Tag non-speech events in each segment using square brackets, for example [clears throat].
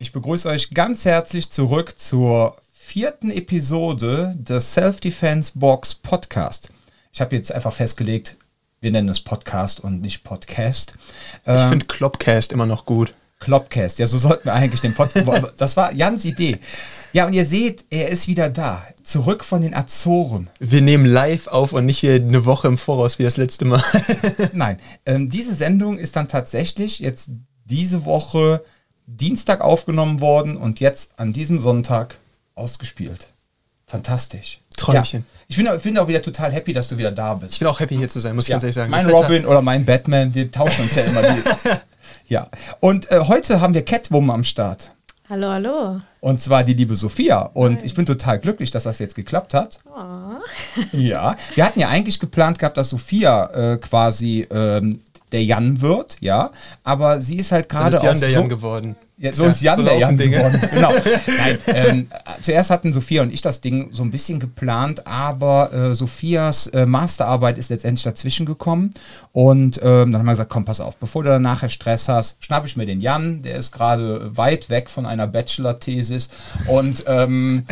Ich begrüße euch ganz herzlich zurück zur vierten Episode des Self-Defense Box Podcast. Ich habe jetzt einfach festgelegt, wir nennen es Podcast und nicht Podcast. Ich ähm, finde Kloppcast immer noch gut. Kloppcast, ja, so sollten wir eigentlich den Podcast. das war Jans Idee. Ja, und ihr seht, er ist wieder da. Zurück von den Azoren. Wir nehmen live auf und nicht hier eine Woche im Voraus wie das letzte Mal. Nein, ähm, diese Sendung ist dann tatsächlich jetzt diese Woche Dienstag aufgenommen worden und jetzt an diesem Sonntag ausgespielt. Fantastisch. Träumchen. Ja. Ich bin, bin auch wieder total happy, dass du wieder da bist. Ich bin auch happy hier zu sein, muss ich ja. ganz ehrlich sagen. Mein Robin oder mein Batman, wir tauschen uns ja immer die. [laughs] ja. Und äh, heute haben wir Catwoman am Start. Hallo, hallo. Und zwar die liebe Sophia. Und Hi. ich bin total glücklich, dass das jetzt geklappt hat. Oh. Ja. Wir hatten ja eigentlich geplant gehabt, dass Sophia äh, quasi ähm, der Jan wird, ja. Aber sie ist halt gerade auch. Jan der so, Jan geworden. Ja, so ja, ist Jan so der Jan geworden. Genau. [laughs] Nein, ähm, zuerst hatten Sophia und ich das Ding so ein bisschen geplant, aber äh, Sophias äh, Masterarbeit ist letztendlich dazwischen gekommen. Und ähm, dann haben wir gesagt, komm, pass auf, bevor du dann nachher Stress hast, schnapp ich mir den Jan, der ist gerade weit weg von einer Bachelor-Thesis. Und ähm,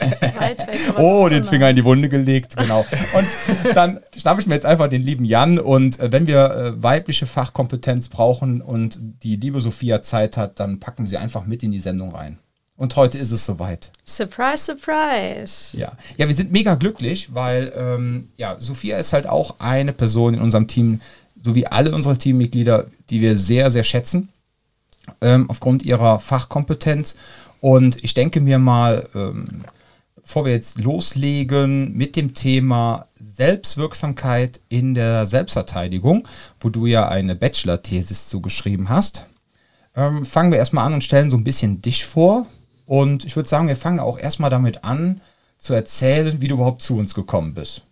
[laughs] weit weg, oh, den Finger in die Wunde gelegt, genau. Und dann schnapp ich mir jetzt einfach den lieben Jan und äh, wenn wir äh, weibliche Fachkompetenz brauchen und die liebe Sophia Zeit hat, dann packen wir sie einfach mit in die Sendung rein. Und heute ist es soweit. Surprise, surprise. Ja, ja wir sind mega glücklich, weil ähm, ja, Sophia ist halt auch eine Person in unserem Team, so wie alle unsere Teammitglieder, die wir sehr, sehr schätzen, ähm, aufgrund ihrer Fachkompetenz. Und ich denke mir mal, ähm, bevor wir jetzt loslegen mit dem Thema Selbstwirksamkeit in der Selbstverteidigung, wo du ja eine Bachelor-Thesis zugeschrieben hast, ähm, fangen wir erstmal an und stellen so ein bisschen dich vor. Und ich würde sagen, wir fangen auch erstmal damit an, zu erzählen, wie du überhaupt zu uns gekommen bist.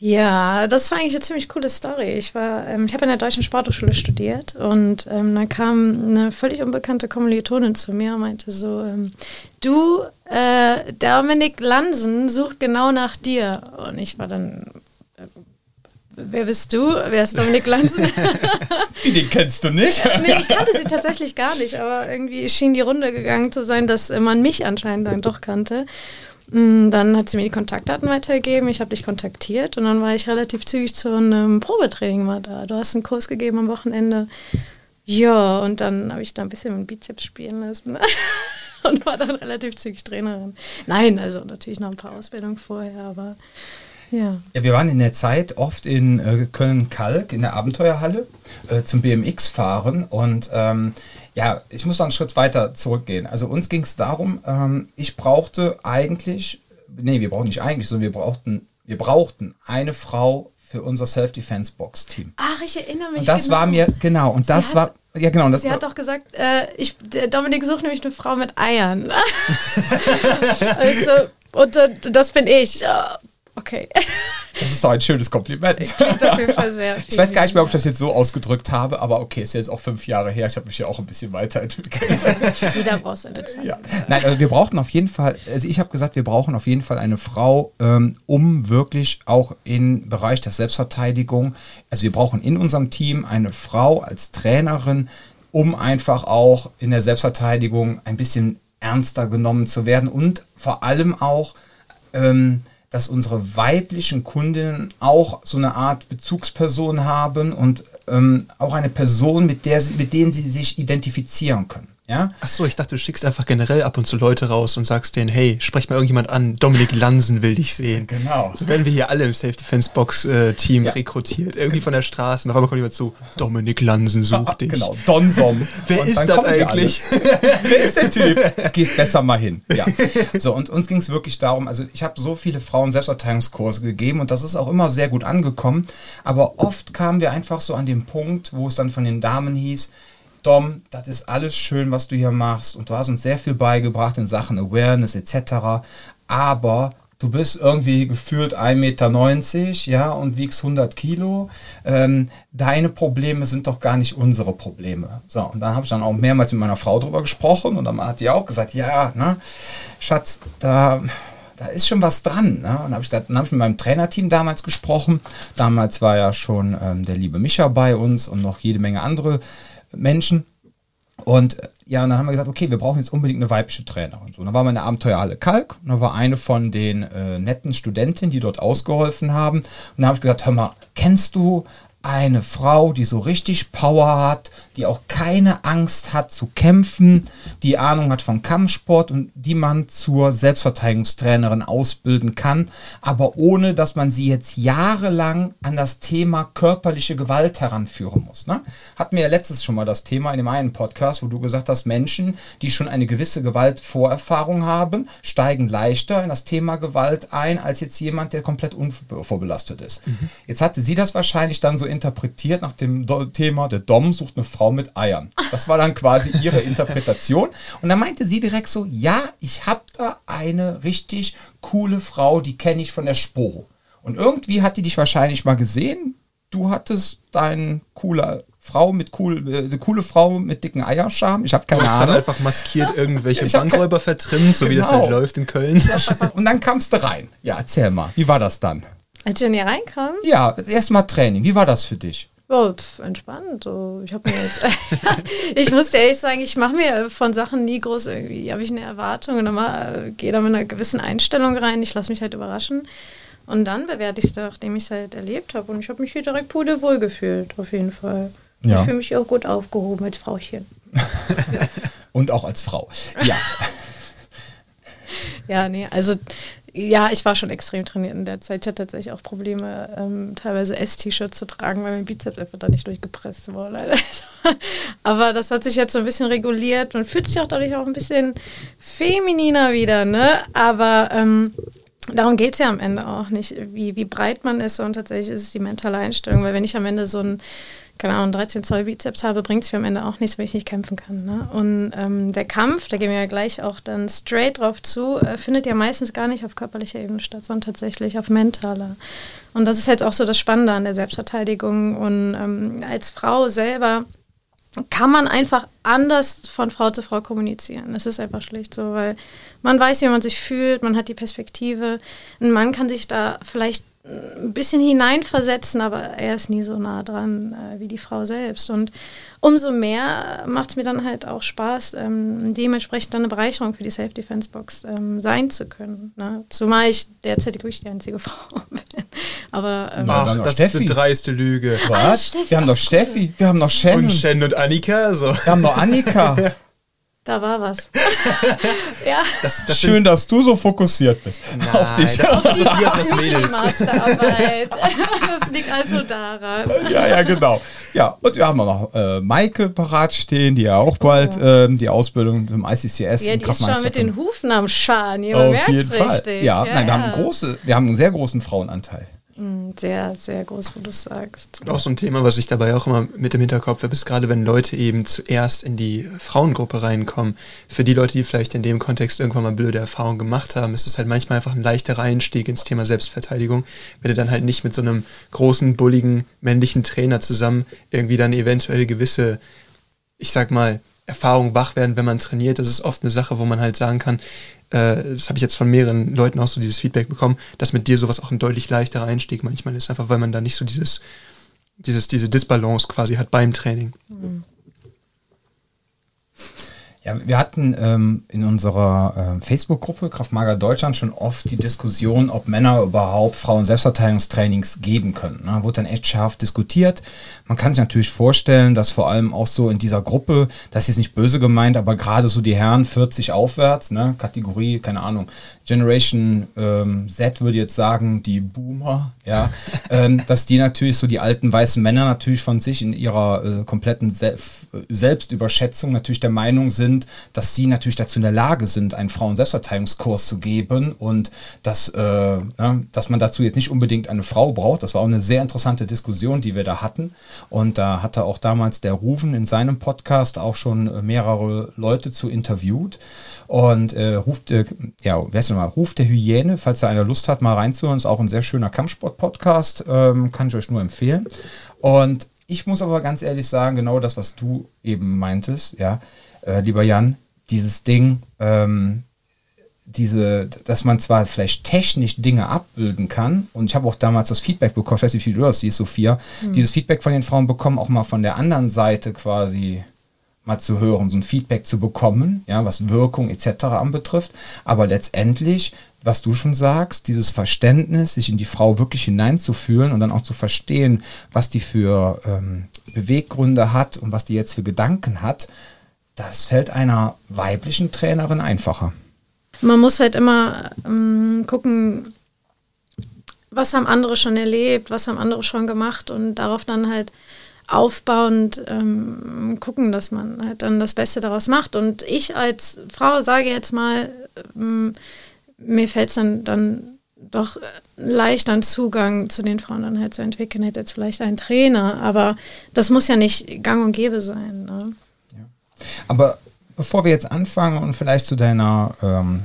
Ja, das war eigentlich eine ziemlich coole Story. Ich war, ähm, ich habe in der deutschen Sporthochschule studiert und ähm, dann kam eine völlig unbekannte Kommilitonin zu mir und meinte so, ähm, du, äh, Dominik Lansen sucht genau nach dir. Und ich war dann, Wer bist du? Wer ist Dominik Lanzen? [laughs] Den kennst du nicht? [laughs] nee, ich kannte sie tatsächlich gar nicht, aber irgendwie schien die Runde gegangen zu sein, dass man mich anscheinend dann doch kannte. Mm, dann hat sie mir die Kontaktdaten weitergegeben, ich habe dich kontaktiert und dann war ich relativ zügig zu einem Probetraining mal da. Du hast einen Kurs gegeben am Wochenende. Ja, und dann habe ich da ein bisschen mit Bizeps spielen lassen [laughs] und war dann relativ zügig Trainerin. Nein, also natürlich noch ein paar Ausbildungen vorher, aber ja. ja, wir waren in der Zeit oft in äh, Köln-Kalk in der Abenteuerhalle äh, zum BMX fahren und ähm, ja, ich muss noch einen Schritt weiter zurückgehen. Also uns ging es darum, ähm, ich brauchte eigentlich, nee, wir brauchen nicht eigentlich, sondern wir brauchten, wir brauchten eine Frau für unser Self-Defense-Box-Team. Ach, ich erinnere mich. Und das genau. war mir, genau, und sie das war, ja genau. Das sie hat doch gesagt, äh, ich, Dominik sucht nämlich eine Frau mit Eiern. [laughs] [laughs] also, und äh, das bin ich. Okay. Das ist doch ein schönes Kompliment. Ich, auf jeden Fall sehr [laughs] ich weiß gar nicht mehr, ob ich das jetzt so ausgedrückt habe, aber okay, ist jetzt auch fünf Jahre her. Ich habe mich ja auch ein bisschen weiterentwickelt. [laughs] Jeder braucht seine Zeit. Ja. Nein, also wir brauchten auf jeden Fall, also ich habe gesagt, wir brauchen auf jeden Fall eine Frau, ähm, um wirklich auch im Bereich der Selbstverteidigung, also wir brauchen in unserem Team eine Frau als Trainerin, um einfach auch in der Selbstverteidigung ein bisschen ernster genommen zu werden und vor allem auch ähm, dass unsere weiblichen Kundinnen auch so eine Art Bezugsperson haben und ähm, auch eine Person, mit, der sie, mit denen sie sich identifizieren können. Ja? Ach so, ich dachte, du schickst einfach generell ab und zu Leute raus und sagst denen, hey, sprech mal irgendjemand an, Dominik Lansen will dich sehen. Genau. So werden wir hier alle im Safe Defense Box äh, Team ja. rekrutiert. Irgendwie von der Straße. Und auf einmal kommt jemand zu, Dominik Lansen sucht ah, dich. Genau, Don Dom. Wer und ist das eigentlich? [laughs] Wer ist der Typ? Gehst besser mal hin. Ja. So, und uns ging es wirklich darum, also ich habe so viele Frauen Selbstverteidigungskurse gegeben und das ist auch immer sehr gut angekommen. Aber oft kamen wir einfach so an den Punkt, wo es dann von den Damen hieß, Dom, das ist alles schön, was du hier machst und du hast uns sehr viel beigebracht in Sachen Awareness etc. Aber du bist irgendwie gefühlt 1,90 Meter, ja, und wiegst 100 Kilo. Ähm, deine Probleme sind doch gar nicht unsere Probleme. So, und dann habe ich dann auch mehrmals mit meiner Frau drüber gesprochen und dann hat die auch gesagt, ja, ne, Schatz, da, da ist schon was dran. Ne? Und dann habe ich, hab ich mit meinem Trainerteam damals gesprochen. Damals war ja schon ähm, der liebe Micha bei uns und noch jede Menge andere Menschen. Und ja, dann haben wir gesagt, okay, wir brauchen jetzt unbedingt eine weibliche Trainerin. So, dann in der Abenteuerhalle Kalk und da war eine von den äh, netten Studentinnen, die dort ausgeholfen haben. Und dann habe ich gesagt, hör mal, kennst du eine Frau, die so richtig Power hat, die auch keine Angst hat zu kämpfen, die Ahnung hat von Kampfsport und die man zur Selbstverteidigungstrainerin ausbilden kann, aber ohne dass man sie jetzt jahrelang an das Thema körperliche Gewalt heranführen muss. Ne? Hatten wir ja letztes schon mal das Thema in dem einen Podcast, wo du gesagt hast, Menschen, die schon eine gewisse Gewaltvorerfahrung haben, steigen leichter in das Thema Gewalt ein, als jetzt jemand, der komplett unvorbelastet ist. Mhm. Jetzt hatte sie das wahrscheinlich dann so interpretiert nach dem Thema, der Dom sucht eine Frau mit Eiern. Das war dann quasi ihre Interpretation. Und dann meinte sie direkt so, ja, ich habe da eine richtig coole Frau, die kenne ich von der Sporo. Und irgendwie hat die dich wahrscheinlich mal gesehen. Du hattest deine coole Frau mit cool, äh, eine coole Frau mit dicken Eierscham. Ich habe keine du Ahnung. einfach maskiert irgendwelche Bankräuber vertrimmt, so genau. wie das halt läuft in Köln. Und dann kamst du rein. Ja, erzähl mal, wie war das dann? Als ich dann hier reinkam? Ja, erstmal Training. Wie war das für dich? Oh, pf, entspannt. So. Ich habe mir jetzt, [laughs] ich muss ehrlich sagen, ich mache mir von Sachen nie groß irgendwie, habe ich eine Erwartung und dann äh, gehe da mit einer gewissen Einstellung rein. Ich lasse mich halt überraschen. Und dann bewerte ich es, nachdem ich es halt erlebt habe. Und ich habe mich hier direkt pudelwohl gefühlt, auf jeden Fall. Ja. Ich fühle mich auch gut aufgehoben als Frauchen. ja. [laughs] Und auch als Frau. Ja. [laughs] ja, nee, also ja, ich war schon extrem trainiert in der Zeit. Ich hatte tatsächlich auch Probleme, ähm, teilweise S-T-Shirts zu tragen, weil mein Bizeps einfach da nicht durchgepresst wurde. [laughs] Aber das hat sich jetzt so ein bisschen reguliert und fühlt sich auch dadurch auch ein bisschen femininer wieder, ne? Aber ähm, darum geht es ja am Ende auch nicht, wie, wie breit man ist und tatsächlich ist es die mentale Einstellung, weil wenn ich am Ende so ein keine Ahnung, 13 Zoll Bizeps habe, bringt es mir am Ende auch nichts, wenn ich nicht kämpfen kann. Ne? Und ähm, der Kampf, da gehen wir ja gleich auch dann straight drauf zu, äh, findet ja meistens gar nicht auf körperlicher Ebene statt, sondern tatsächlich auf mentaler. Und das ist halt auch so das Spannende an der Selbstverteidigung. Und ähm, als Frau selber kann man einfach anders von Frau zu Frau kommunizieren. Das ist einfach schlicht so, weil man weiß, wie man sich fühlt, man hat die Perspektive. Ein Mann kann sich da vielleicht ein bisschen hineinversetzen, aber er ist nie so nah dran äh, wie die Frau selbst. Und umso mehr macht es mir dann halt auch Spaß, ähm, dementsprechend dann eine Bereicherung für die Self-Defense-Box ähm, sein zu können. Ne? Zumal ich derzeit wirklich die einzige [laughs] Frau bin. Aber ähm, Ach, das Steffi. ist eine dreiste Lüge. Was? Ah, wir haben doch Steffi, wir haben noch Shannon. Und Shannon und Annika. So. Wir haben noch Annika. [laughs] Da war was. [laughs] ja. Das, das Schön, dass du so fokussiert bist. Nein, [laughs] auf dich. Das, auf die, das, das Mädels. Masterarbeit. [laughs] das liegt also daran. Ja, ja, genau. Ja, und wir haben auch noch äh, Maike parat stehen, die ja auch bald oh. ähm, die Ausbildung zum ICCS ja, die ist schon mit den Hufen am Scharen. Auf jeden Fall. Richtig. Ja, ja, nein, wir haben, große, wir haben einen sehr großen Frauenanteil. Mm, sehr, sehr groß, wo du sagst. Und auch so ein Thema, was ich dabei auch immer mit im Hinterkopf habe, ist gerade, wenn Leute eben zuerst in die Frauengruppe reinkommen. Für die Leute, die vielleicht in dem Kontext irgendwann mal blöde Erfahrungen gemacht haben, ist es halt manchmal einfach ein leichterer Einstieg ins Thema Selbstverteidigung, wenn du dann halt nicht mit so einem großen, bulligen, männlichen Trainer zusammen irgendwie dann eventuell gewisse, ich sag mal, Erfahrungen wach werden, wenn man trainiert. Das ist oft eine Sache, wo man halt sagen kann, äh, das habe ich jetzt von mehreren Leuten auch so dieses Feedback bekommen, dass mit dir sowas auch ein deutlich leichterer Einstieg manchmal ist, einfach weil man da nicht so dieses, dieses, diese Disbalance quasi hat beim Training. Mhm. Ja, wir hatten ähm, in unserer äh, Facebook-Gruppe Kraftmager Deutschland schon oft die Diskussion, ob Männer überhaupt Frauen-Selbstverteidigungstrainings geben können. Ne? Wurde dann echt scharf diskutiert. Man kann sich natürlich vorstellen, dass vor allem auch so in dieser Gruppe, das ist nicht böse gemeint, aber gerade so die Herren 40 aufwärts, ne? Kategorie, keine Ahnung, Generation ähm, Z würde jetzt sagen, die Boomer, ja, [laughs] ähm, dass die natürlich so die alten weißen Männer natürlich von sich in ihrer äh, kompletten Self Selbstüberschätzung natürlich der Meinung sind, dass sie natürlich dazu in der Lage sind, einen Frauen-Selbstverteidigungskurs zu geben und dass, äh, ne, dass man dazu jetzt nicht unbedingt eine Frau braucht. Das war auch eine sehr interessante Diskussion, die wir da hatten. Und da hatte auch damals der Rufen in seinem Podcast auch schon mehrere Leute zu interviewt. Und äh, ruft, äh, ja, wer ist mal, Ruf der Hyäne, falls da einer Lust hat, mal reinzuhören, ist auch ein sehr schöner Kampfsport-Podcast, ähm, kann ich euch nur empfehlen. Und ich muss aber ganz ehrlich sagen, genau das, was du eben meintest, ja, äh, lieber Jan, dieses Ding, ähm, diese, dass man zwar vielleicht technisch Dinge abbilden kann, und ich habe auch damals das Feedback bekommen, ich weiß nicht, wie du das siehst, Sophia, mhm. dieses Feedback von den Frauen bekommen, auch mal von der anderen Seite quasi mal zu hören, so ein Feedback zu bekommen, ja, was Wirkung etc. anbetrifft. Aber letztendlich, was du schon sagst, dieses Verständnis, sich in die Frau wirklich hineinzufühlen und dann auch zu verstehen, was die für ähm, Beweggründe hat und was die jetzt für Gedanken hat, das fällt einer weiblichen Trainerin einfacher. Man muss halt immer ähm, gucken, was haben andere schon erlebt, was haben andere schon gemacht und darauf dann halt aufbauend ähm, gucken, dass man halt dann das Beste daraus macht. Und ich als Frau sage jetzt mal, ähm, mir fällt es dann, dann doch leicht einen Zugang zu den Frauen dann halt zu entwickeln, hätte jetzt vielleicht einen Trainer, aber das muss ja nicht gang und gäbe sein. Ne? Aber bevor wir jetzt anfangen und vielleicht zu deiner ähm,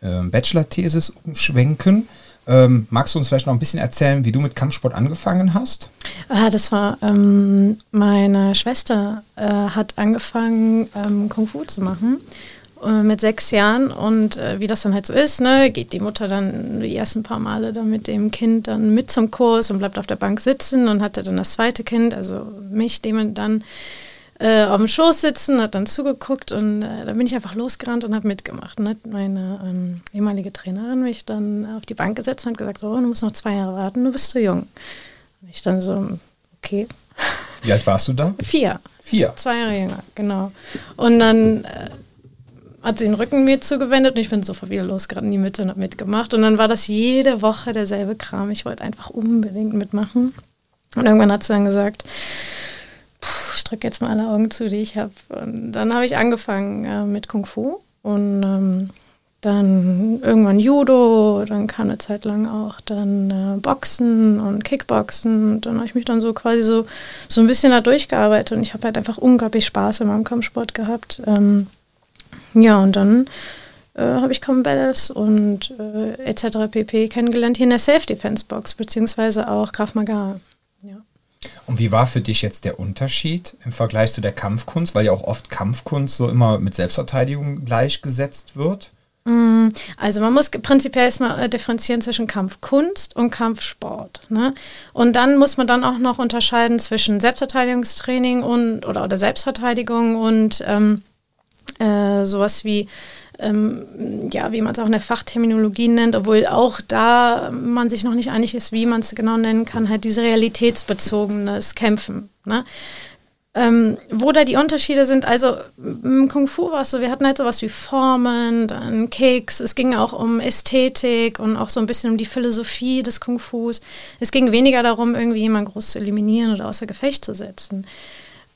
äh, Bachelor-Thesis umschwenken, ähm, magst du uns vielleicht noch ein bisschen erzählen, wie du mit Kampfsport angefangen hast? Ah, das war ähm, meine Schwester äh, hat angefangen ähm, Kung Fu zu machen äh, mit sechs Jahren und äh, wie das dann halt so ist, ne, geht die Mutter dann die ersten paar Male dann mit dem Kind dann mit zum Kurs und bleibt auf der Bank sitzen und hatte dann das zweite Kind, also mich, dem dann äh, auf dem Schoß sitzen, hat dann zugeguckt und äh, dann bin ich einfach losgerannt und habe mitgemacht. Und hat meine ähm, ehemalige Trainerin mich dann auf die Bank gesetzt und hat gesagt, so, du musst noch zwei Jahre warten, du bist zu jung. Und ich dann so, okay. Wie alt warst du da? Vier. Vier? Zwei Jahre jünger, genau. Und dann äh, hat sie den Rücken mir zugewendet und ich bin sofort wieder losgerannt in die Mitte und habe mitgemacht. Und dann war das jede Woche derselbe Kram. Ich wollte einfach unbedingt mitmachen. Und irgendwann hat sie dann gesagt, ich drücke jetzt mal alle Augen zu, die ich habe. Und dann habe ich angefangen äh, mit Kung Fu und ähm, dann irgendwann Judo, dann kam eine Zeit lang auch dann äh, Boxen und Kickboxen und dann habe ich mich dann so quasi so, so ein bisschen da durchgearbeitet und ich habe halt einfach unglaublich Spaß in meinem Kampfsport gehabt. Ähm, ja, und dann äh, habe ich Combat und äh, etc. pp. kennengelernt hier in der Self-Defense-Box, beziehungsweise auch Krav Maga. Ja. Und wie war für dich jetzt der Unterschied im Vergleich zu der Kampfkunst, weil ja auch oft Kampfkunst so immer mit Selbstverteidigung gleichgesetzt wird? Mm, also man muss prinzipiell erstmal äh, differenzieren zwischen Kampfkunst und Kampfsport. Ne? Und dann muss man dann auch noch unterscheiden zwischen Selbstverteidigungstraining und oder, oder Selbstverteidigung und ähm, äh, sowas wie ähm, ja, wie man es auch in der Fachterminologie nennt, obwohl auch da man sich noch nicht einig ist, wie man es genau nennen kann, halt diese realitätsbezogenes Kämpfen. Ne? Ähm, wo da die Unterschiede sind, also im Kung Fu war es so, wir hatten halt sowas wie Formen, dann Kicks, es ging auch um Ästhetik und auch so ein bisschen um die Philosophie des Kung Fus. Es ging weniger darum, irgendwie jemanden groß zu eliminieren oder außer Gefecht zu setzen.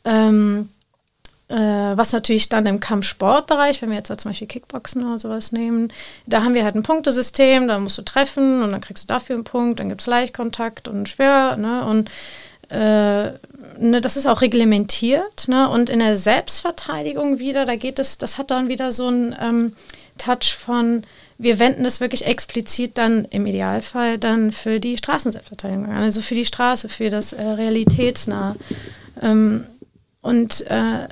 Ähm, äh, was natürlich dann im Kampfsportbereich, wenn wir jetzt zum Beispiel Kickboxen oder sowas nehmen, da haben wir halt ein Punktesystem, da musst du treffen und dann kriegst du dafür einen Punkt, dann gibt es Leichtkontakt und schwer, ne? Und äh, ne, das ist auch reglementiert, ne? Und in der Selbstverteidigung wieder, da geht es, das hat dann wieder so einen ähm, Touch von, wir wenden das wirklich explizit dann im Idealfall dann für die Straßenselbstverteidigung an, also für die Straße, für das äh, realitätsnahe. Ähm, und äh,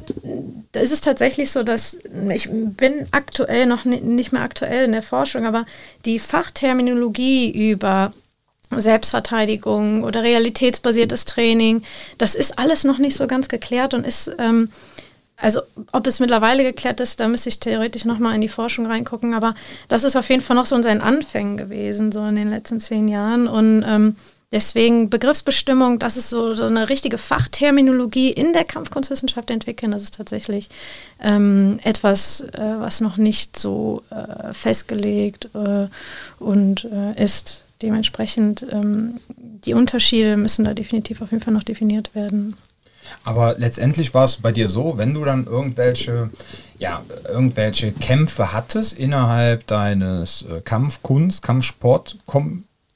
da ist es tatsächlich so, dass ich bin aktuell noch nicht mehr aktuell in der Forschung, aber die Fachterminologie über Selbstverteidigung oder realitätsbasiertes Training, das ist alles noch nicht so ganz geklärt und ist, ähm, also ob es mittlerweile geklärt ist, da müsste ich theoretisch nochmal in die Forschung reingucken, aber das ist auf jeden Fall noch so in seinen Anfängen gewesen, so in den letzten zehn Jahren. Und ähm, Deswegen Begriffsbestimmung, das ist so, so, eine richtige Fachterminologie in der Kampfkunstwissenschaft entwickeln. Das ist tatsächlich ähm, etwas, äh, was noch nicht so äh, festgelegt äh, und äh, ist. Dementsprechend ähm, die Unterschiede müssen da definitiv auf jeden Fall noch definiert werden. Aber letztendlich war es bei dir so, wenn du dann irgendwelche, ja, irgendwelche Kämpfe hattest innerhalb deines äh, Kampfkunst, Kampfsport,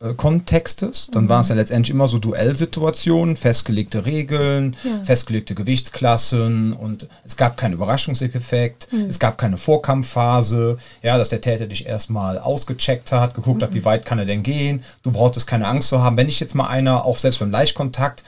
äh, Kontextes. Dann mhm. waren es ja letztendlich immer so Duellsituationen, festgelegte Regeln, ja. festgelegte Gewichtsklassen und es gab keinen Überraschungseffekt, mhm. es gab keine Vorkampfphase, ja, dass der Täter dich erstmal ausgecheckt hat, geguckt mhm. hat, wie weit kann er denn gehen. Du brauchtest keine Angst zu haben. Wenn ich jetzt mal einer, auch selbst beim Leichtkontakt,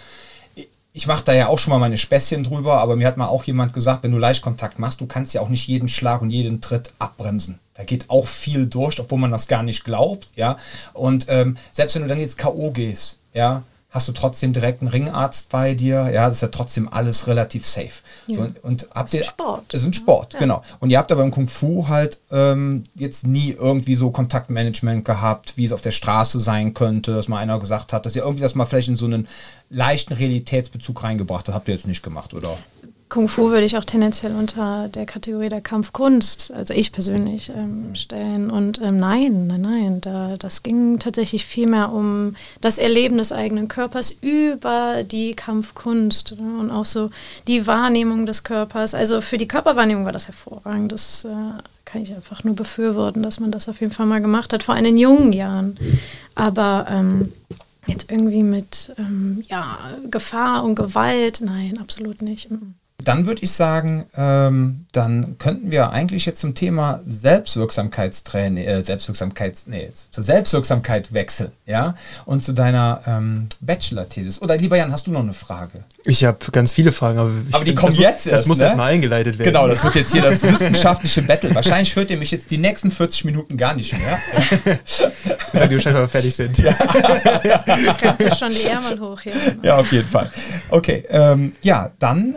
ich mache da ja auch schon mal meine Späßchen drüber, aber mir hat mal auch jemand gesagt, wenn du Leichtkontakt machst, du kannst ja auch nicht jeden Schlag und jeden Tritt abbremsen. Da geht auch viel durch, obwohl man das gar nicht glaubt, ja. Und ähm, selbst wenn du dann jetzt K.O. gehst, ja, hast du trotzdem direkt einen Ringarzt bei dir. Ja, das ist ja trotzdem alles relativ safe. Ja. So, und, und habt das ist Sport. Das ist ein Sport, ja. genau. Und ihr habt aber im Kung Fu halt ähm, jetzt nie irgendwie so Kontaktmanagement gehabt, wie es auf der Straße sein könnte, dass mal einer gesagt hat, dass ihr irgendwie das mal vielleicht in so einen leichten Realitätsbezug reingebracht habt. Habt ihr jetzt nicht gemacht, oder? Kung Fu würde ich auch tendenziell unter der Kategorie der Kampfkunst, also ich persönlich, ähm, stellen. Und ähm, nein, nein, nein, da, das ging tatsächlich viel mehr um das Erleben des eigenen Körpers über die Kampfkunst ne? und auch so die Wahrnehmung des Körpers. Also für die Körperwahrnehmung war das hervorragend. Das äh, kann ich einfach nur befürworten, dass man das auf jeden Fall mal gemacht hat, vor allem in jungen Jahren. Aber ähm, jetzt irgendwie mit ähm, ja, Gefahr und Gewalt, nein, absolut nicht. Dann würde ich sagen, ähm, dann könnten wir eigentlich jetzt zum Thema Selbstwirksamkeitstraining, äh, Selbstwirksamkeits, nee, zur Selbstwirksamkeit wechseln, ja, und zu deiner ähm, Bachelor-Thesis. Oder lieber Jan, hast du noch eine Frage? Ich habe ganz viele Fragen, aber, aber die kommen das jetzt muss, erst. Das muss ne? erstmal eingeleitet werden. Genau, das [laughs] wird jetzt hier das wissenschaftliche Battle. Wahrscheinlich hört ihr mich jetzt die nächsten 40 Minuten gar nicht mehr. [laughs] Seit wir schon fertig sind. Ja. Kriegen wir schon die Ärmel hoch hier. Ja, auf jeden Fall. Okay, ähm, ja, dann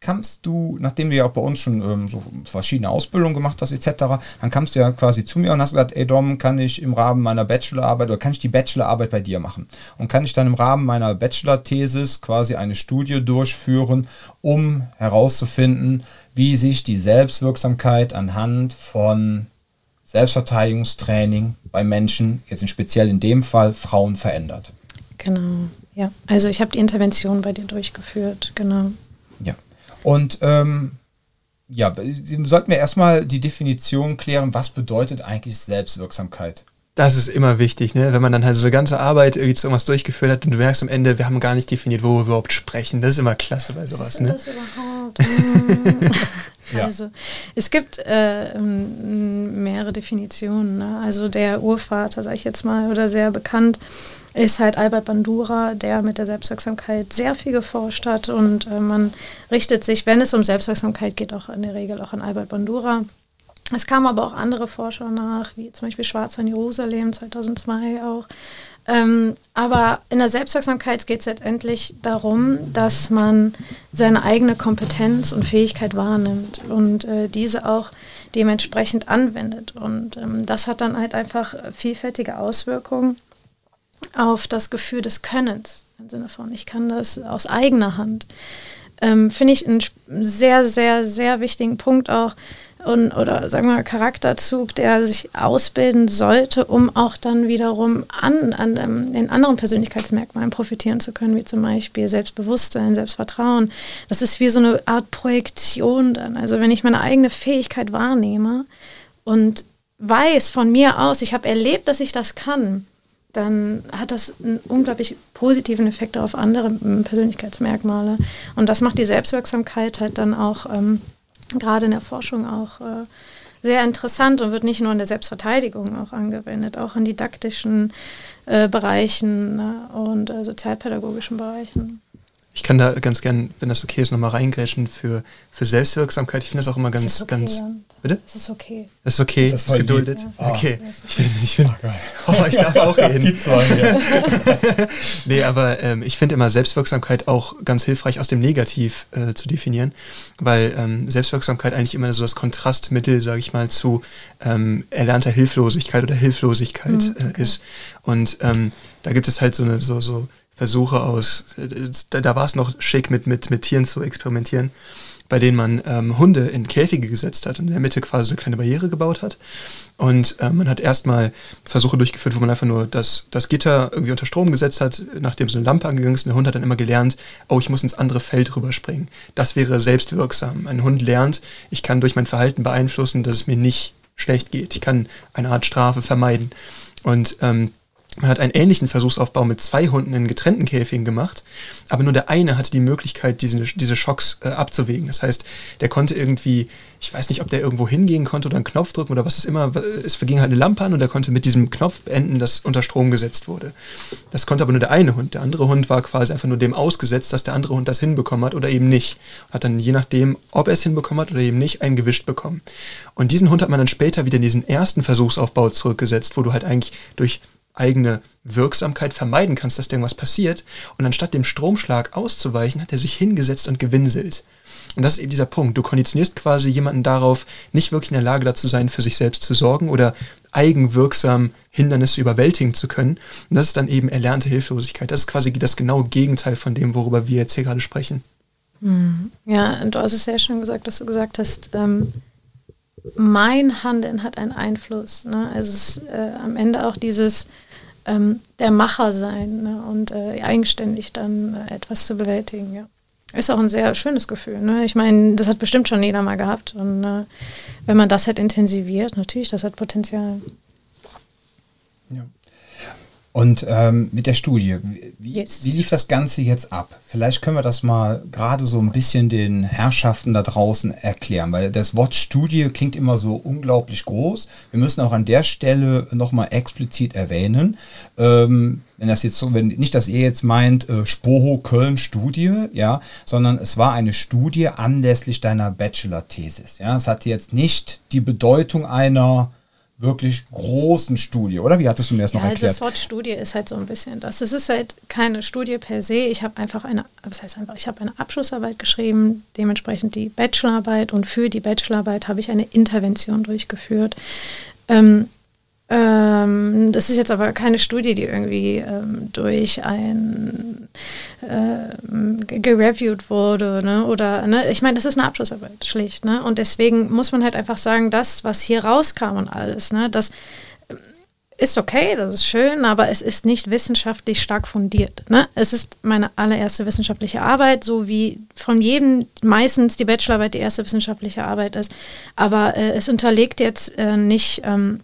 kamst du, nachdem du ja auch bei uns schon ähm, so verschiedene Ausbildungen gemacht hast, etc., dann kamst du ja quasi zu mir und hast gesagt, ey Dom, kann ich im Rahmen meiner Bachelorarbeit oder kann ich die Bachelorarbeit bei dir machen? Und kann ich dann im Rahmen meiner Bachelor-Thesis quasi eine Studie durchführen, um herauszufinden, wie sich die Selbstwirksamkeit anhand von Selbstverteidigungstraining bei Menschen, jetzt speziell in dem Fall Frauen, verändert. Genau, ja. Also ich habe die Intervention bei dir durchgeführt, genau. Ja. Und ähm, ja, sollten wir erstmal die Definition klären, was bedeutet eigentlich Selbstwirksamkeit? Das ist immer wichtig, ne? wenn man dann halt so eine ganze Arbeit irgendwie zu irgendwas durchgeführt hat und du merkst am Ende, wir haben gar nicht definiert, wo wir überhaupt sprechen. Das ist immer klasse bei sowas. Was ne? das überhaupt? Hm. [laughs] [laughs] ja. Also es gibt äh, mehrere Definitionen. Ne? Also der Urvater, sag ich jetzt mal, oder sehr bekannt, ist halt Albert Bandura, der mit der Selbstwirksamkeit sehr viel geforscht hat und äh, man richtet sich, wenn es um Selbstwirksamkeit geht, auch in der Regel auch an Albert Bandura. Es kamen aber auch andere Forscher nach, wie zum Beispiel Schwarzer in Jerusalem 2002 auch. Ähm, aber in der Selbstwirksamkeit geht es letztendlich darum, dass man seine eigene Kompetenz und Fähigkeit wahrnimmt und äh, diese auch dementsprechend anwendet. Und ähm, das hat dann halt einfach vielfältige Auswirkungen auf das Gefühl des Könnens. Im Sinne von, ich kann das aus eigener Hand. Ähm, Finde ich einen sehr, sehr, sehr wichtigen Punkt auch, und, oder sagen wir mal Charakterzug, der sich ausbilden sollte, um auch dann wiederum an, an um, den anderen Persönlichkeitsmerkmalen profitieren zu können, wie zum Beispiel Selbstbewusstsein, Selbstvertrauen. Das ist wie so eine Art Projektion dann. Also wenn ich meine eigene Fähigkeit wahrnehme und weiß von mir aus, ich habe erlebt, dass ich das kann, dann hat das einen unglaublich positiven Effekt auf andere Persönlichkeitsmerkmale. Und das macht die Selbstwirksamkeit halt dann auch ähm, gerade in der Forschung auch äh, sehr interessant und wird nicht nur in der Selbstverteidigung auch angewendet, auch in didaktischen äh, Bereichen ne, und äh, sozialpädagogischen Bereichen. Ich kann da ganz gern, wenn das okay ist, nochmal reingrätschen für, für Selbstwirksamkeit. Ich finde das auch immer ganz, okay, ganz. Jan. Bitte? Das ist okay. Das ist okay, das ist, ist geduldet. Ja. Okay. Ich will, ich will, oh, oh, ich darf auch [laughs] reden. Die zwei, ja. [laughs] nee, aber ähm, ich finde immer Selbstwirksamkeit auch ganz hilfreich aus dem Negativ äh, zu definieren, weil ähm, Selbstwirksamkeit eigentlich immer so das Kontrastmittel, sage ich mal, zu ähm, erlernter Hilflosigkeit oder Hilflosigkeit mhm, okay. äh, ist. Und ähm, da gibt es halt so eine so, so Versuche aus, da, da war es noch schick, mit, mit, mit Tieren zu experimentieren, bei denen man ähm, Hunde in Käfige gesetzt hat und in der Mitte quasi so eine kleine Barriere gebaut hat. Und äh, man hat erstmal Versuche durchgeführt, wo man einfach nur das, das Gitter irgendwie unter Strom gesetzt hat, nachdem so eine Lampe angegangen ist. Und der Hund hat dann immer gelernt, oh, ich muss ins andere Feld rüberspringen. Das wäre selbstwirksam. Ein Hund lernt, ich kann durch mein Verhalten beeinflussen, dass es mir nicht schlecht geht. Ich kann eine Art Strafe vermeiden. Und ähm, man hat einen ähnlichen Versuchsaufbau mit zwei Hunden in getrennten Käfigen gemacht, aber nur der eine hatte die Möglichkeit, diese, diese Schocks äh, abzuwägen. Das heißt, der konnte irgendwie, ich weiß nicht, ob der irgendwo hingehen konnte oder einen Knopf drücken oder was es immer, es verging halt eine Lampe an und er konnte mit diesem Knopf beenden, dass unter Strom gesetzt wurde. Das konnte aber nur der eine Hund. Der andere Hund war quasi einfach nur dem ausgesetzt, dass der andere Hund das hinbekommen hat oder eben nicht. Hat dann je nachdem, ob er es hinbekommen hat oder eben nicht, einen gewischt bekommen. Und diesen Hund hat man dann später wieder in diesen ersten Versuchsaufbau zurückgesetzt, wo du halt eigentlich durch eigene Wirksamkeit vermeiden kannst, dass dir irgendwas passiert. Und anstatt dem Stromschlag auszuweichen, hat er sich hingesetzt und gewinselt. Und das ist eben dieser Punkt. Du konditionierst quasi jemanden darauf, nicht wirklich in der Lage dazu sein, für sich selbst zu sorgen oder eigenwirksam Hindernisse überwältigen zu können. Und das ist dann eben erlernte Hilflosigkeit. Das ist quasi das genaue Gegenteil von dem, worüber wir jetzt hier gerade sprechen. Hm. Ja, du hast es ja schon gesagt, dass du gesagt hast, ähm, mein Handeln hat einen Einfluss. Ne? Also es ist äh, am Ende auch dieses ähm, der Macher sein ne? und äh, eigenständig dann äh, etwas zu bewältigen. Ja. Ist auch ein sehr schönes Gefühl. Ne? Ich meine, das hat bestimmt schon jeder mal gehabt. Und äh, wenn man das halt intensiviert, natürlich, das hat Potenzial. Ja. Und ähm, mit der Studie, wie, yes. wie, lief das Ganze jetzt ab? Vielleicht können wir das mal gerade so ein bisschen den Herrschaften da draußen erklären, weil das Wort Studie klingt immer so unglaublich groß. Wir müssen auch an der Stelle nochmal explizit erwähnen, ähm, wenn das jetzt so, wenn nicht, dass ihr jetzt meint, äh, Spoho Köln Studie, ja, sondern es war eine Studie anlässlich deiner Bachelor-Thesis. Ja, es hatte jetzt nicht die Bedeutung einer wirklich großen Studie, oder? Wie hattest du mir das noch ja, erklärt? Das Wort Studie ist halt so ein bisschen das. Es ist halt keine Studie per se. Ich habe einfach eine, was heißt einfach, ich habe eine Abschlussarbeit geschrieben, dementsprechend die Bachelorarbeit und für die Bachelorarbeit habe ich eine Intervention durchgeführt. Ähm, ähm, das ist jetzt aber keine Studie, die irgendwie ähm, durch ein äh, gereviewt wurde, ne? Oder ne? ich meine, das ist eine Abschlussarbeit, schlicht, ne? Und deswegen muss man halt einfach sagen, das, was hier rauskam und alles, ne, das ist okay, das ist schön, aber es ist nicht wissenschaftlich stark fundiert. Ne? Es ist meine allererste wissenschaftliche Arbeit, so wie von jedem meistens die Bachelorarbeit die erste wissenschaftliche Arbeit ist. Aber äh, es unterlegt jetzt äh, nicht ähm,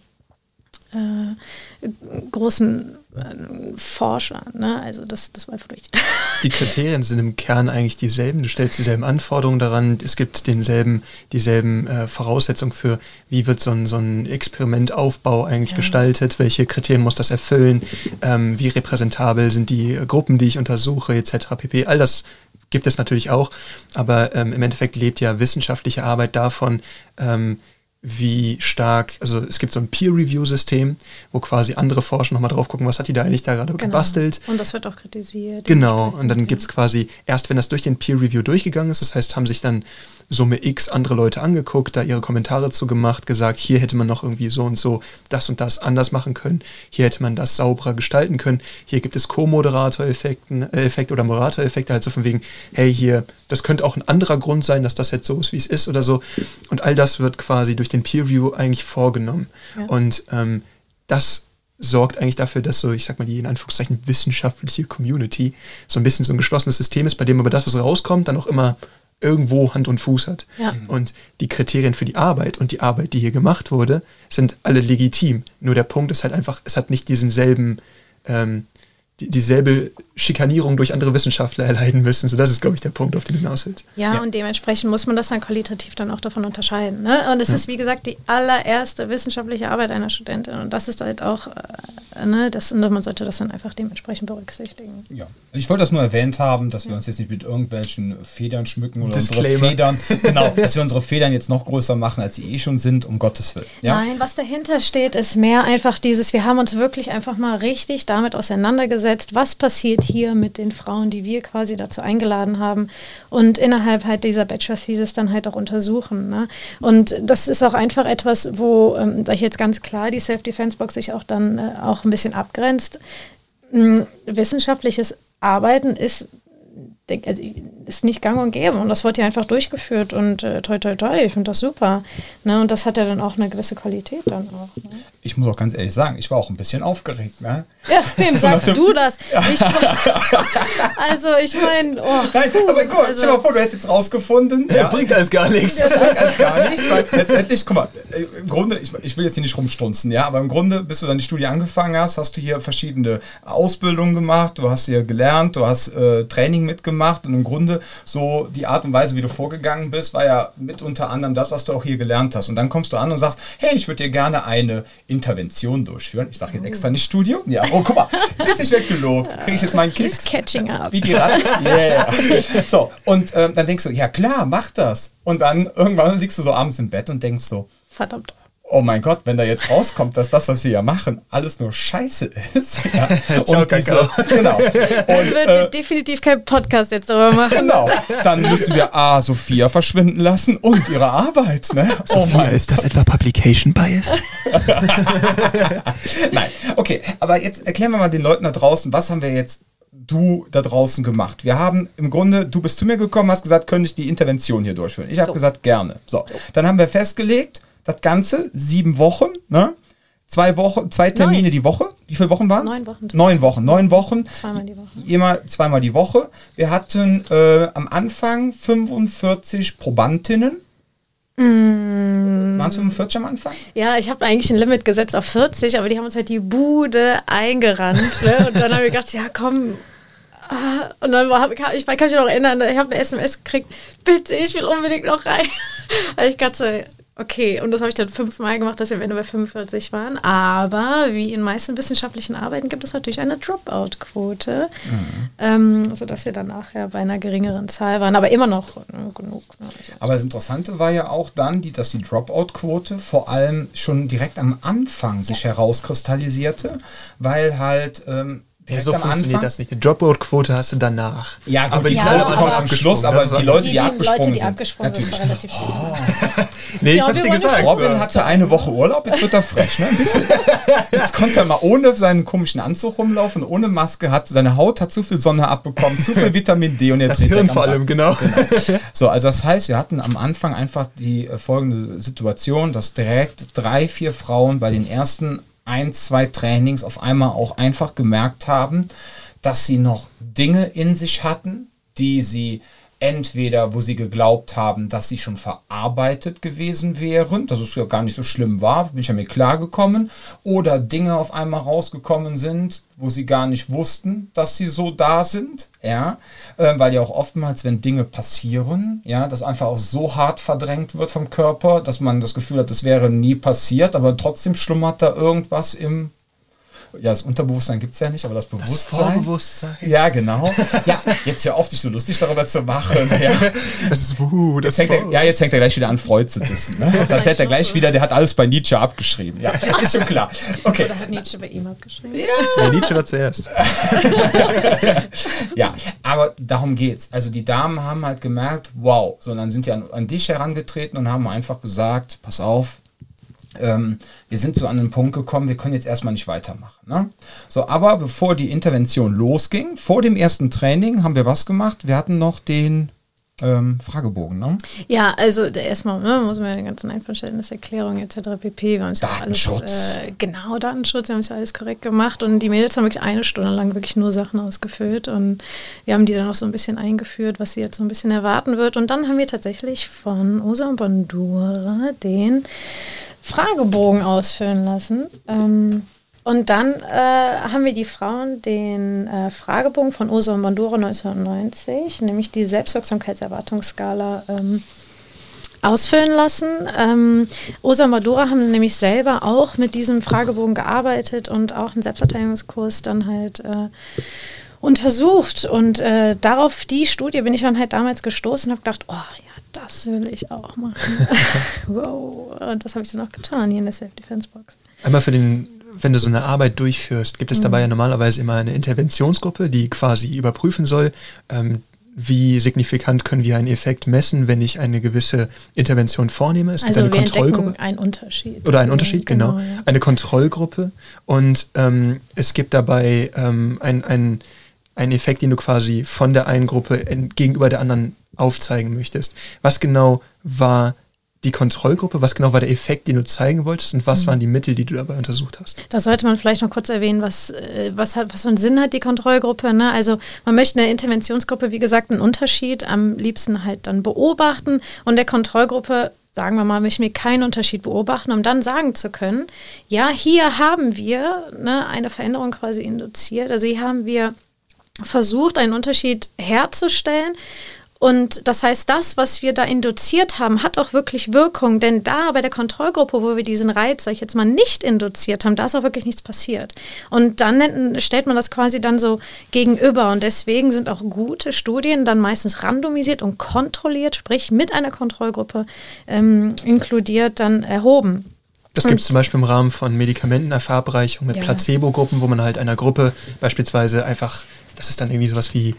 äh, großen äh, Forscher. Ne? Also das, das war einfach durch. [laughs] Die Kriterien sind im Kern eigentlich dieselben. Du stellst dieselben Anforderungen daran. Es gibt denselben, dieselben äh, Voraussetzungen für, wie wird so ein, so ein Experimenteraufbau eigentlich ja. gestaltet, welche Kriterien muss das erfüllen, ähm, wie repräsentabel sind die Gruppen, die ich untersuche, etc. pp. All das gibt es natürlich auch, aber ähm, im Endeffekt lebt ja wissenschaftliche Arbeit davon, ähm, wie stark, also es gibt so ein Peer-Review-System, wo quasi andere Forscher nochmal drauf gucken, was hat die da eigentlich da gerade genau. gebastelt. Und das wird auch kritisiert. Genau, und dann gibt es quasi, erst wenn das durch den Peer-Review durchgegangen ist, das heißt, haben sich dann Summe X andere Leute angeguckt, da ihre Kommentare zu gemacht, gesagt, hier hätte man noch irgendwie so und so das und das anders machen können, hier hätte man das sauberer gestalten können, hier gibt es Co-Moderator-Effekte äh, oder Moderator-Effekte, halt so von wegen, hey, hier, das könnte auch ein anderer Grund sein, dass das jetzt so ist, wie es ist oder so. Und all das wird quasi durch den Peer-Review eigentlich vorgenommen. Ja. Und ähm, das sorgt eigentlich dafür, dass so, ich sag mal, die in Anführungszeichen wissenschaftliche Community so ein bisschen so ein geschlossenes System ist, bei dem aber das, was rauskommt, dann auch immer irgendwo Hand und Fuß hat. Ja. Und die Kriterien für die Arbeit und die Arbeit, die hier gemacht wurde, sind alle legitim. Nur der Punkt ist halt einfach, es hat nicht diesen selben ähm, dieselbe Schikanierung durch andere Wissenschaftler erleiden müssen. So, das ist, glaube ich, der Punkt, auf den du hinaus willst. Ja, ja, und dementsprechend muss man das dann qualitativ dann auch davon unterscheiden. Ne? Und es ja. ist, wie gesagt, die allererste wissenschaftliche Arbeit einer Studentin. Und das ist halt auch, äh, ne, das, und man sollte das dann einfach dementsprechend berücksichtigen. Ja, ich wollte das nur erwähnt haben, dass wir uns jetzt nicht mit irgendwelchen Federn schmücken oder Disclaimer. unsere Federn, [laughs] genau, dass wir unsere Federn jetzt noch größer machen, als sie eh schon sind, um Gottes Willen. Ja? Nein, was dahinter steht, ist mehr einfach dieses, wir haben uns wirklich einfach mal richtig damit auseinandergesetzt, umgesetzt, was passiert hier mit den Frauen, die wir quasi dazu eingeladen haben und innerhalb halt dieser Bachelor Thesis dann halt auch untersuchen. Ne? Und das ist auch einfach etwas, wo, ähm, sage ich jetzt ganz klar, die Self-Defense-Box sich auch dann äh, auch ein bisschen abgrenzt. Ähm, wissenschaftliches Arbeiten ist also, ist nicht gang und gäbe. Und das wird ja einfach durchgeführt und äh, toi, toi, toi, ich finde das super. Ne? Und das hat ja dann auch eine gewisse Qualität dann auch. Ne? Ich muss auch ganz ehrlich sagen, ich war auch ein bisschen aufgeregt. Ne? Ja, wem [laughs] sagst du das? [laughs] Ich, [laughs] also ich meine, oh, Nein, aber guck mal, also, stell dir mal vor, du hättest jetzt rausgefunden. Ja, bringt alles gar nichts. Das bringt alles gar nichts, weil letztendlich, guck mal, äh, im Grunde, ich, ich will jetzt hier nicht rumstunzen, ja, aber im Grunde, bis du dann die Studie angefangen hast, hast du hier verschiedene Ausbildungen gemacht, du hast hier gelernt, du hast äh, Training mitgemacht und im Grunde so die Art und Weise, wie du vorgegangen bist, war ja mit unter anderem das, was du auch hier gelernt hast. Und dann kommst du an und sagst, hey, ich würde dir gerne eine Intervention durchführen. Ich sage jetzt extra nicht Studio. Ja, oh, guck mal, siehst du, ich werde gelobt. Kriege ich jetzt meinen Kicks? He's catching up. Wie die Ratte? Yeah. So, und ähm, dann denkst du, ja klar, mach das. Und dann irgendwann liegst du so abends im Bett und denkst so, verdammt oh mein Gott, wenn da jetzt rauskommt, dass das, was wir ja machen, alles nur Scheiße ist. [laughs] Ja. [laughs] Und diese, genau. Und, Dann würden wir äh, definitiv keinen Podcast jetzt darüber machen. genau. Dann müssen wir A, Sophia verschwinden lassen und ihre Arbeit. Ne? [laughs] Oh mein ist das etwa Publication Bias? Nein, okay, aber jetzt erklären wir mal den Leuten da draußen, was haben wir jetzt du da draußen gemacht? Wir haben im Grunde, du bist zu mir gekommen, hast gesagt, könnte ich die Intervention hier durchführen? Ich habe So. gesagt, gerne. So, dann haben wir festgelegt, das Ganze, sieben Wochen, ne? Zwei Wochen, zwei Termine Neun. die Woche. Wie viele Wochen waren es? Neun Wochen. Neun Wochen. Neun Wochen. Zweimal die Woche. Immer zweimal die Woche. Wir hatten äh, am Anfang 45 Probandinnen. Mm. Waren es 45 am Anfang? Ja, ich habe eigentlich ein Limit gesetzt auf 40, aber die haben uns halt die Bude eingerannt. Ne? Und dann habe ich gedacht, ja komm. Ah, Und dann war, ich kann ich mich noch erinnern, ich habe eine SMS gekriegt, bitte, ich will unbedingt noch rein. [laughs] Ich dachte, okay, und das habe ich dann fünfmal gemacht, dass wir am Ende bei 45 waren. Aber wie in meisten wissenschaftlichen Arbeiten gibt es natürlich eine Dropout-Quote, ähm, sodass wir dann nachher bei einer geringeren Zahl waren, aber immer noch äh, genug. Ne? Aber das Interessante war ja auch dann, die, dass die Dropout-Quote vor allem schon direkt am Anfang sich herauskristallisierte, weil halt ähm, Ja, so am funktioniert Anfang. das nicht. Eine Dropout-Quote hast du danach. Ja, gut, aber die die Ja, Quote aber- kommt zum Schluss, aber die Leute, die, die, die abgesprungen Leute, die sind. abgesprungen sind, war relativ viel. Nee, Ja, ich hab's wir dir gesagt. Robin hatte eine Woche Urlaub, jetzt wird er frech, ne? Ein bisschen. Jetzt konnte er mal ohne seinen komischen Anzug rumlaufen, ohne Maske, hat seine Haut hat zu viel Sonne abbekommen, zu viel Vitamin D und jetzt Das er Hirn am vor allem, genau. So, also das heißt, wir hatten am Anfang einfach die äh, folgende Situation, dass direkt drei, vier Frauen bei den ersten ein, zwei Trainings auf einmal auch einfach gemerkt haben, dass sie noch Dinge in sich hatten, die sie entweder, wo sie geglaubt haben, dass sie schon verarbeitet gewesen wären, dass es ja gar nicht so schlimm war, bin ich ja mir klar gekommen, oder Dinge auf einmal rausgekommen sind, wo sie gar nicht wussten, dass sie so da sind, ja, äh, weil ja auch oftmals, wenn Dinge passieren, ja, das einfach auch so hart verdrängt wird vom Körper, dass man das Gefühl hat, das wäre nie passiert, aber trotzdem schlummert da irgendwas im ja, das Unterbewusstsein gibt es ja nicht, aber das Bewusstsein. Vorbewusstsein. Ja, genau. Ja, jetzt hör auf, dich so lustig darüber zu machen. Ja. Das ist, uh, das Jetzt er, ja, jetzt fängt er gleich wieder an, Freud zu dissen. Ne? Jetzt erzählt er gleich wieder, der hat alles bei Nietzsche abgeschrieben. Ja, ist schon klar. Okay. Oder hat Nietzsche bei ihm abgeschrieben? Ja, Nietzsche war zuerst. Ja, aber darum geht's. Also die Damen haben halt gemerkt, wow. So, und dann sind die an, an dich herangetreten und haben einfach gesagt, pass auf, ähm, wir sind so an einen Punkt gekommen, wir können jetzt erstmal nicht weitermachen. Ne? So, aber bevor die Intervention losging, vor dem ersten Training haben wir was gemacht? Wir hatten noch den ähm, Fragebogen, ne? Ja, also erstmal ne, muss man ja den ganzen Einverständniserklärungen etc. pp. Wir haben ja alles, Datenschutz. äh, genau, Datenschutz, wir haben es ja alles korrekt gemacht und die Mädels haben wirklich eine Stunde lang wirklich nur Sachen ausgefüllt und wir haben die dann auch so ein bisschen eingeführt, was sie jetzt so ein bisschen erwarten wird und dann haben wir tatsächlich von Osa und Bandura den Fragebogen ausfüllen lassen. Ähm, und dann äh, haben wir die Frauen den äh, Fragebogen von Osa und Bandura 1990, nämlich die Selbstwirksamkeitserwartungsskala, ähm, ausfüllen lassen. Ähm, Osa und Bandura haben nämlich selber auch mit diesem Fragebogen gearbeitet und auch einen Selbstverteidigungskurs dann halt äh, untersucht. Und äh, darauf die Studie bin ich dann halt damals gestoßen und habe gedacht, oh ja, das will ich auch machen. [laughs] wow. Und das habe ich dann auch getan hier in der Self-Defense-Box. Einmal für den, wenn du so eine Arbeit durchführst, gibt es dabei ja normalerweise immer eine Interventionsgruppe, die quasi überprüfen soll, ähm, wie signifikant können wir einen Effekt messen, wenn ich eine gewisse Intervention vornehme. Es gibt Also eine wir Kontrollgruppe. einen Unterschied. Oder einen Unterschied, genau. ja. Eine Kontrollgruppe. Und ähm, es gibt dabei ähm, ein- ein- einen Effekt, den du quasi von der einen Gruppe gegenüber der anderen aufzeigen möchtest. Was genau war die Kontrollgruppe? Was genau war der Effekt, den du zeigen wolltest? Und Mhm. was waren die Mittel, die du dabei untersucht hast? Da sollte man vielleicht noch kurz erwähnen, was, äh, was, hat, was für einen Sinn hat die Kontrollgruppe. Ne? Also man möchte in der Interventionsgruppe, wie gesagt, einen Unterschied am liebsten halt dann beobachten und der Kontrollgruppe sagen wir mal, möchten wir keinen Unterschied beobachten, um dann sagen zu können, ja, hier haben wir ne, eine Veränderung quasi induziert. Also hier haben wir versucht, einen Unterschied herzustellen. Und das heißt, das, was wir da induziert haben, hat auch wirklich Wirkung. Denn da bei der Kontrollgruppe, wo wir diesen Reiz, sag ich jetzt mal, nicht induziert haben, da ist auch wirklich nichts passiert. Und dann nennt, stellt man das quasi dann so gegenüber. Und deswegen sind auch gute Studien dann meistens randomisiert und kontrolliert, sprich mit einer Kontrollgruppe ähm, inkludiert, dann erhoben. Das gibt es zum Beispiel im Rahmen von Medikamentenverabreichung mit Ja. Placebo-Gruppen, wo man halt einer Gruppe beispielsweise einfach, das ist dann irgendwie sowas wie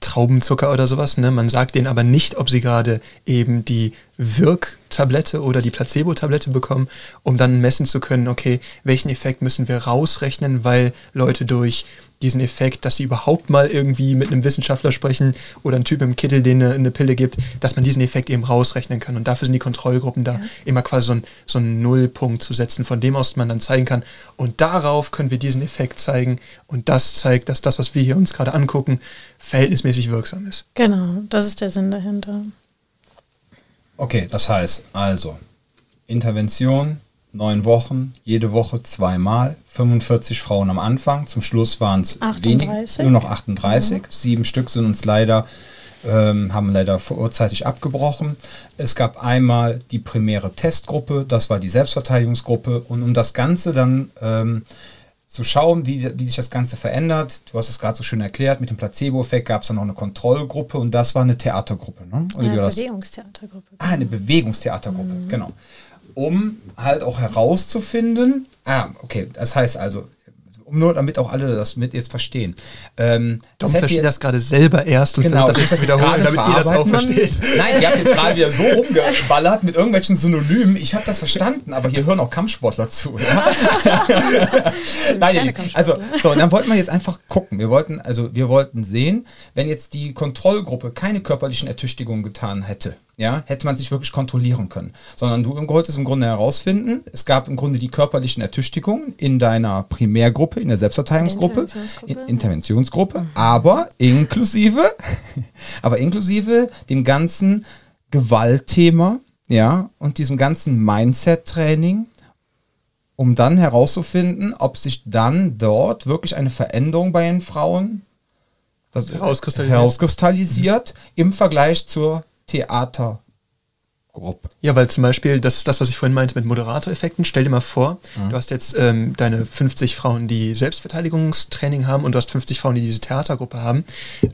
Traubenzucker oder sowas, ne? Man sagt denen aber nicht, ob sie gerade eben die Wirktablette oder die Placebo-Tablette bekommen, um dann messen zu können, okay, welchen Effekt müssen wir rausrechnen, weil Leute durch diesen Effekt, dass sie überhaupt mal irgendwie mit einem Wissenschaftler sprechen oder ein Typ im Kittel, den eine, eine Pille gibt, dass man diesen Effekt eben rausrechnen kann. Und dafür sind die Kontrollgruppen da, immer quasi so, ein, so einen Nullpunkt zu setzen, von dem aus man dann zeigen kann. Und darauf können wir diesen Effekt zeigen. Und das zeigt, dass das, was wir hier uns gerade angucken, verhältnismäßig wirksam ist. Genau, das ist der Sinn dahinter. Okay, das heißt also Intervention, neun Wochen, jede Woche zweimal, 45 Frauen am Anfang. Zum Schluss waren es 38. nur noch 38. Sieben Stück sind uns leider, ähm, haben leider vorzeitig abgebrochen. Es gab einmal die primäre Testgruppe, das war die Selbstverteidigungsgruppe. Und um das Ganze dann ähm, zu schauen, wie, wie sich das Ganze verändert. Du hast es gerade so schön erklärt, mit dem Placebo-Effekt gab es dann noch eine Kontrollgruppe und das war eine Theatergruppe. Ne? Oder Ja, das? Bewegungstheatergruppe. Ah, eine Bewegungstheatergruppe, genau. Um halt auch herauszufinden, ah, okay, das heißt also, um nur damit auch alle das mit jetzt verstehen. Ähm, Dom hätte versteht das gerade selber erst und Genau, das das jetzt wiederholen, damit ihr das auch versteht. Nein, ihr habt jetzt gerade wieder so rumgeballert mit irgendwelchen Synonymen. Ich habe das verstanden, aber hier hören auch Kampfsportler zu. Ja? [laughs] Nein, Lieben, also Kampfsportler. so, und dann wollten wir jetzt einfach gucken. Wir wollten, also wir wollten sehen, wenn jetzt die Kontrollgruppe keine körperlichen Ertüchtigungen getan hätte, ja, hätte man sich wirklich kontrollieren können. Sondern du wolltest im Grunde herausfinden, es gab im Grunde die körperlichen Ertüchtigungen in deiner Primärgruppe, in der Selbstverteidigungsgruppe, Interventionsgruppe. in, Interventionsgruppe, aber inklusive, [laughs] aber inklusive dem ganzen Gewaltthema, ja, und diesem ganzen Mindset-Training, um dann herauszufinden, ob sich dann dort wirklich eine Veränderung bei den Frauen Herauskristallisiert. herauskristallisiert im Vergleich zur Theatergruppe. Ja, weil zum Beispiel, das ist das, was ich vorhin meinte mit Moderatoreffekten. Stell dir mal vor, du hast jetzt ähm, deine 50 Frauen, die Selbstverteidigungstraining haben und du hast 50 Frauen, die diese Theatergruppe haben.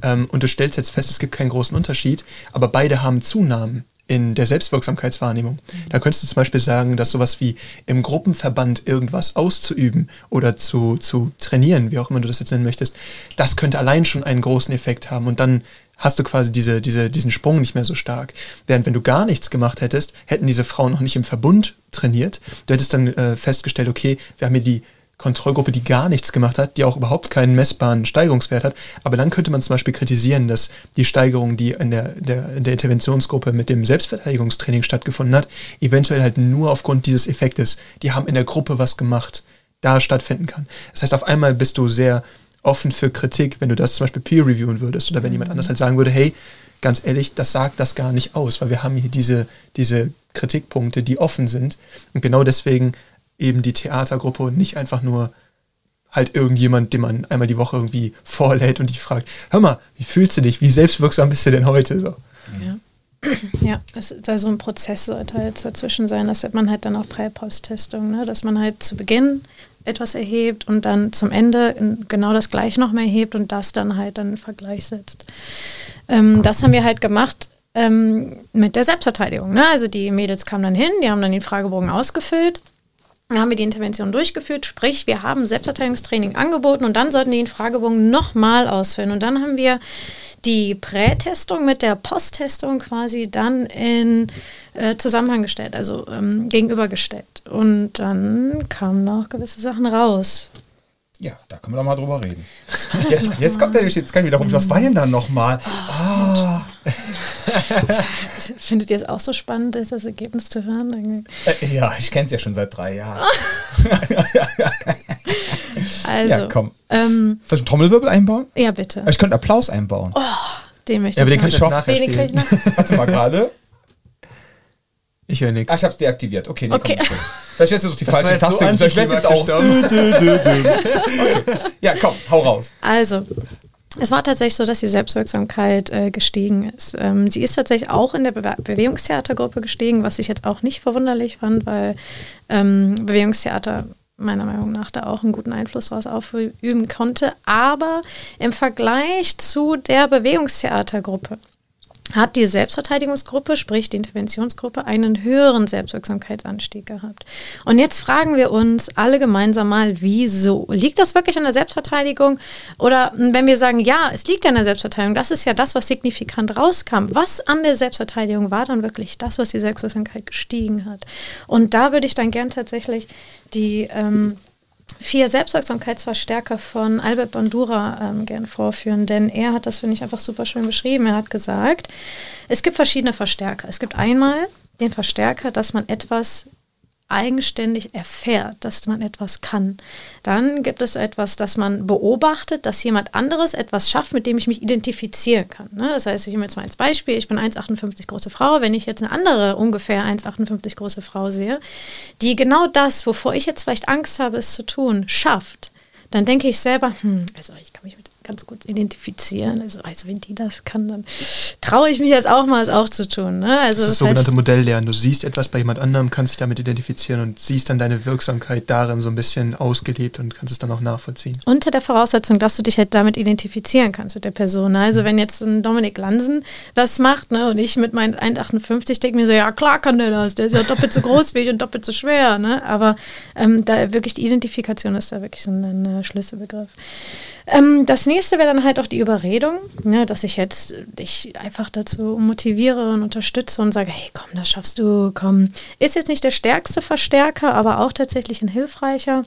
Ähm, und du stellst jetzt fest, es gibt keinen großen Unterschied, aber beide haben Zunahmen in der Selbstwirksamkeitswahrnehmung. Da könntest du zum Beispiel sagen, dass sowas wie im Gruppenverband irgendwas auszuüben oder zu, zu trainieren, wie auch immer du das jetzt nennen möchtest, das könnte allein schon einen großen Effekt haben und dann hast du quasi diese, diese, diesen Sprung nicht mehr so stark. Während wenn du gar nichts gemacht hättest, hätten diese Frauen noch nicht im Verbund trainiert. Du hättest dann äh, festgestellt, okay, wir haben hier die Kontrollgruppe, die gar nichts gemacht hat, die auch überhaupt keinen messbaren Steigerungswert hat. Aber dann könnte man zum Beispiel kritisieren, dass die Steigerung, die in der, der, in der Interventionsgruppe mit dem Selbstverteidigungstraining stattgefunden hat, eventuell halt nur aufgrund dieses Effektes, die haben in der Gruppe was gemacht, da stattfinden kann. Das heißt, auf einmal bist du sehr offen für Kritik, wenn du das zum Beispiel peer reviewen würdest oder wenn jemand anders halt sagen würde, hey, ganz ehrlich, das sagt das gar nicht aus, weil wir haben hier diese, diese Kritikpunkte, die offen sind. Und genau deswegen eben die Theatergruppe und nicht einfach nur halt irgendjemand, den man einmal die Woche irgendwie vorlädt und dich fragt, hör mal, wie fühlst du dich? Wie selbstwirksam bist du denn heute? So. Ja. Ja, [clears throat] es, da so ein Prozess sollte halt dazwischen sein. Das hat man halt dann auch Prä-Post-Testung, ne? dass man halt zu Beginn etwas erhebt und dann zum Ende genau das gleiche noch mehr erhebt und das dann halt dann in Vergleich setzt. Ähm, das haben wir halt gemacht ähm, mit der Selbstverteidigung. Ne? Also die Mädels kamen dann hin, die haben dann den Fragebogen ausgefüllt. Dann haben wir die Intervention durchgeführt, sprich, wir haben Selbstverteidigungstraining angeboten und dann sollten die den Fragebogen nochmal ausfüllen. Und dann haben wir die Prätestung mit der Posttestung quasi dann in äh, Zusammenhang gestellt, also ähm, gegenübergestellt. Und dann kamen noch gewisse Sachen raus. Ja, da können wir doch mal drüber reden. Jetzt, jetzt kommt der jetzt kann ich wieder rum. Was war denn dann nochmal? Ah, [laughs] Findet ihr es auch so spannend, das Ergebnis zu hören? Äh, ja, ich kenne es ja schon seit drei Jahren. [laughs] Also, Ja, komm. Ähm, Soll ich einen Trommelwirbel einbauen? ja, bitte. Ich könnte Applaus einbauen. Den möchte Ja, aber ich den nachher Den krieg ich spielen. noch. Warte mal gerade. Ich höre nichts. Ah, ich hab's deaktiviert. Okay, nee, Okay. komm. schon. Vielleicht ist es die Das falsche jetzt so Taste. Vielleicht wär's jetzt auch. [laughs] okay. Ja, komm, hau raus. Also, es war tatsächlich so, dass die Selbstwirksamkeit äh, gestiegen ist. Ähm, sie ist tatsächlich auch in der Be Bewegungstheatergruppe gestiegen, was ich jetzt auch nicht verwunderlich fand, weil ähm, Bewegungstheater meiner Meinung nach da auch einen guten Einfluss daraus aufüben konnte. Aber im Vergleich zu der Bewegungstheatergruppe hat die Selbstverteidigungsgruppe, sprich die Interventionsgruppe, einen höheren Selbstwirksamkeitsanstieg gehabt. Und jetzt fragen wir uns alle gemeinsam mal, wieso? Liegt das wirklich an der Selbstverteidigung? Oder wenn wir sagen, ja, es liegt an der Selbstverteidigung, das ist ja das, was signifikant rauskam. Was an der Selbstverteidigung war dann wirklich das, was die Selbstwirksamkeit gestiegen hat? Und da würde ich dann gern tatsächlich die ähm, vier Selbstwirksamkeitsverstärker von Albert Bandura ähm, gern vorführen, denn er hat das, finde ich, einfach super schön beschrieben. Er hat gesagt, es gibt verschiedene Verstärker. Es gibt einmal den Verstärker, dass man etwas eigenständig erfährt, dass man etwas kann. Dann gibt es etwas, dass man beobachtet, dass jemand anderes etwas schafft, mit dem ich mich identifizieren kann. Ne? Das heißt, ich nehme jetzt mal als Beispiel, ich bin 1,58 große Frau, wenn ich jetzt eine andere ungefähr 1,58 große Frau sehe, die genau das, wovor ich jetzt vielleicht Angst habe, es zu tun, schafft, dann denke ich selber, hm, also ich kann mich mit ganz gut identifizieren. Also, also wenn die das kann, dann traue ich mich jetzt auch mal, es auch zu tun. Ne? Also das ist das sogenannte Modelllernen. Du siehst etwas bei jemand anderem, kannst dich damit identifizieren und siehst dann deine Wirksamkeit darin so ein bisschen ausgelebt und kannst es dann auch nachvollziehen. Unter der Voraussetzung, dass du dich halt damit identifizieren kannst mit der Person. Ne? Also mhm. wenn jetzt ein Dominik Lansen das macht ne, und ich mit meinen 1,58 denke mir so, ja klar kann der das, der ist ja doppelt so groß wie ich und doppelt so schwer. Ne? Aber ähm, da wirklich die Identifikation ist da wirklich so ein, ein Schlüsselbegriff. Ähm, das nächste wäre dann halt auch die Überredung, ne, dass ich jetzt dich einfach dazu motiviere und unterstütze und sage, hey, komm, das schaffst du, komm. Ist jetzt nicht der stärkste Verstärker, aber auch tatsächlich ein hilfreicher.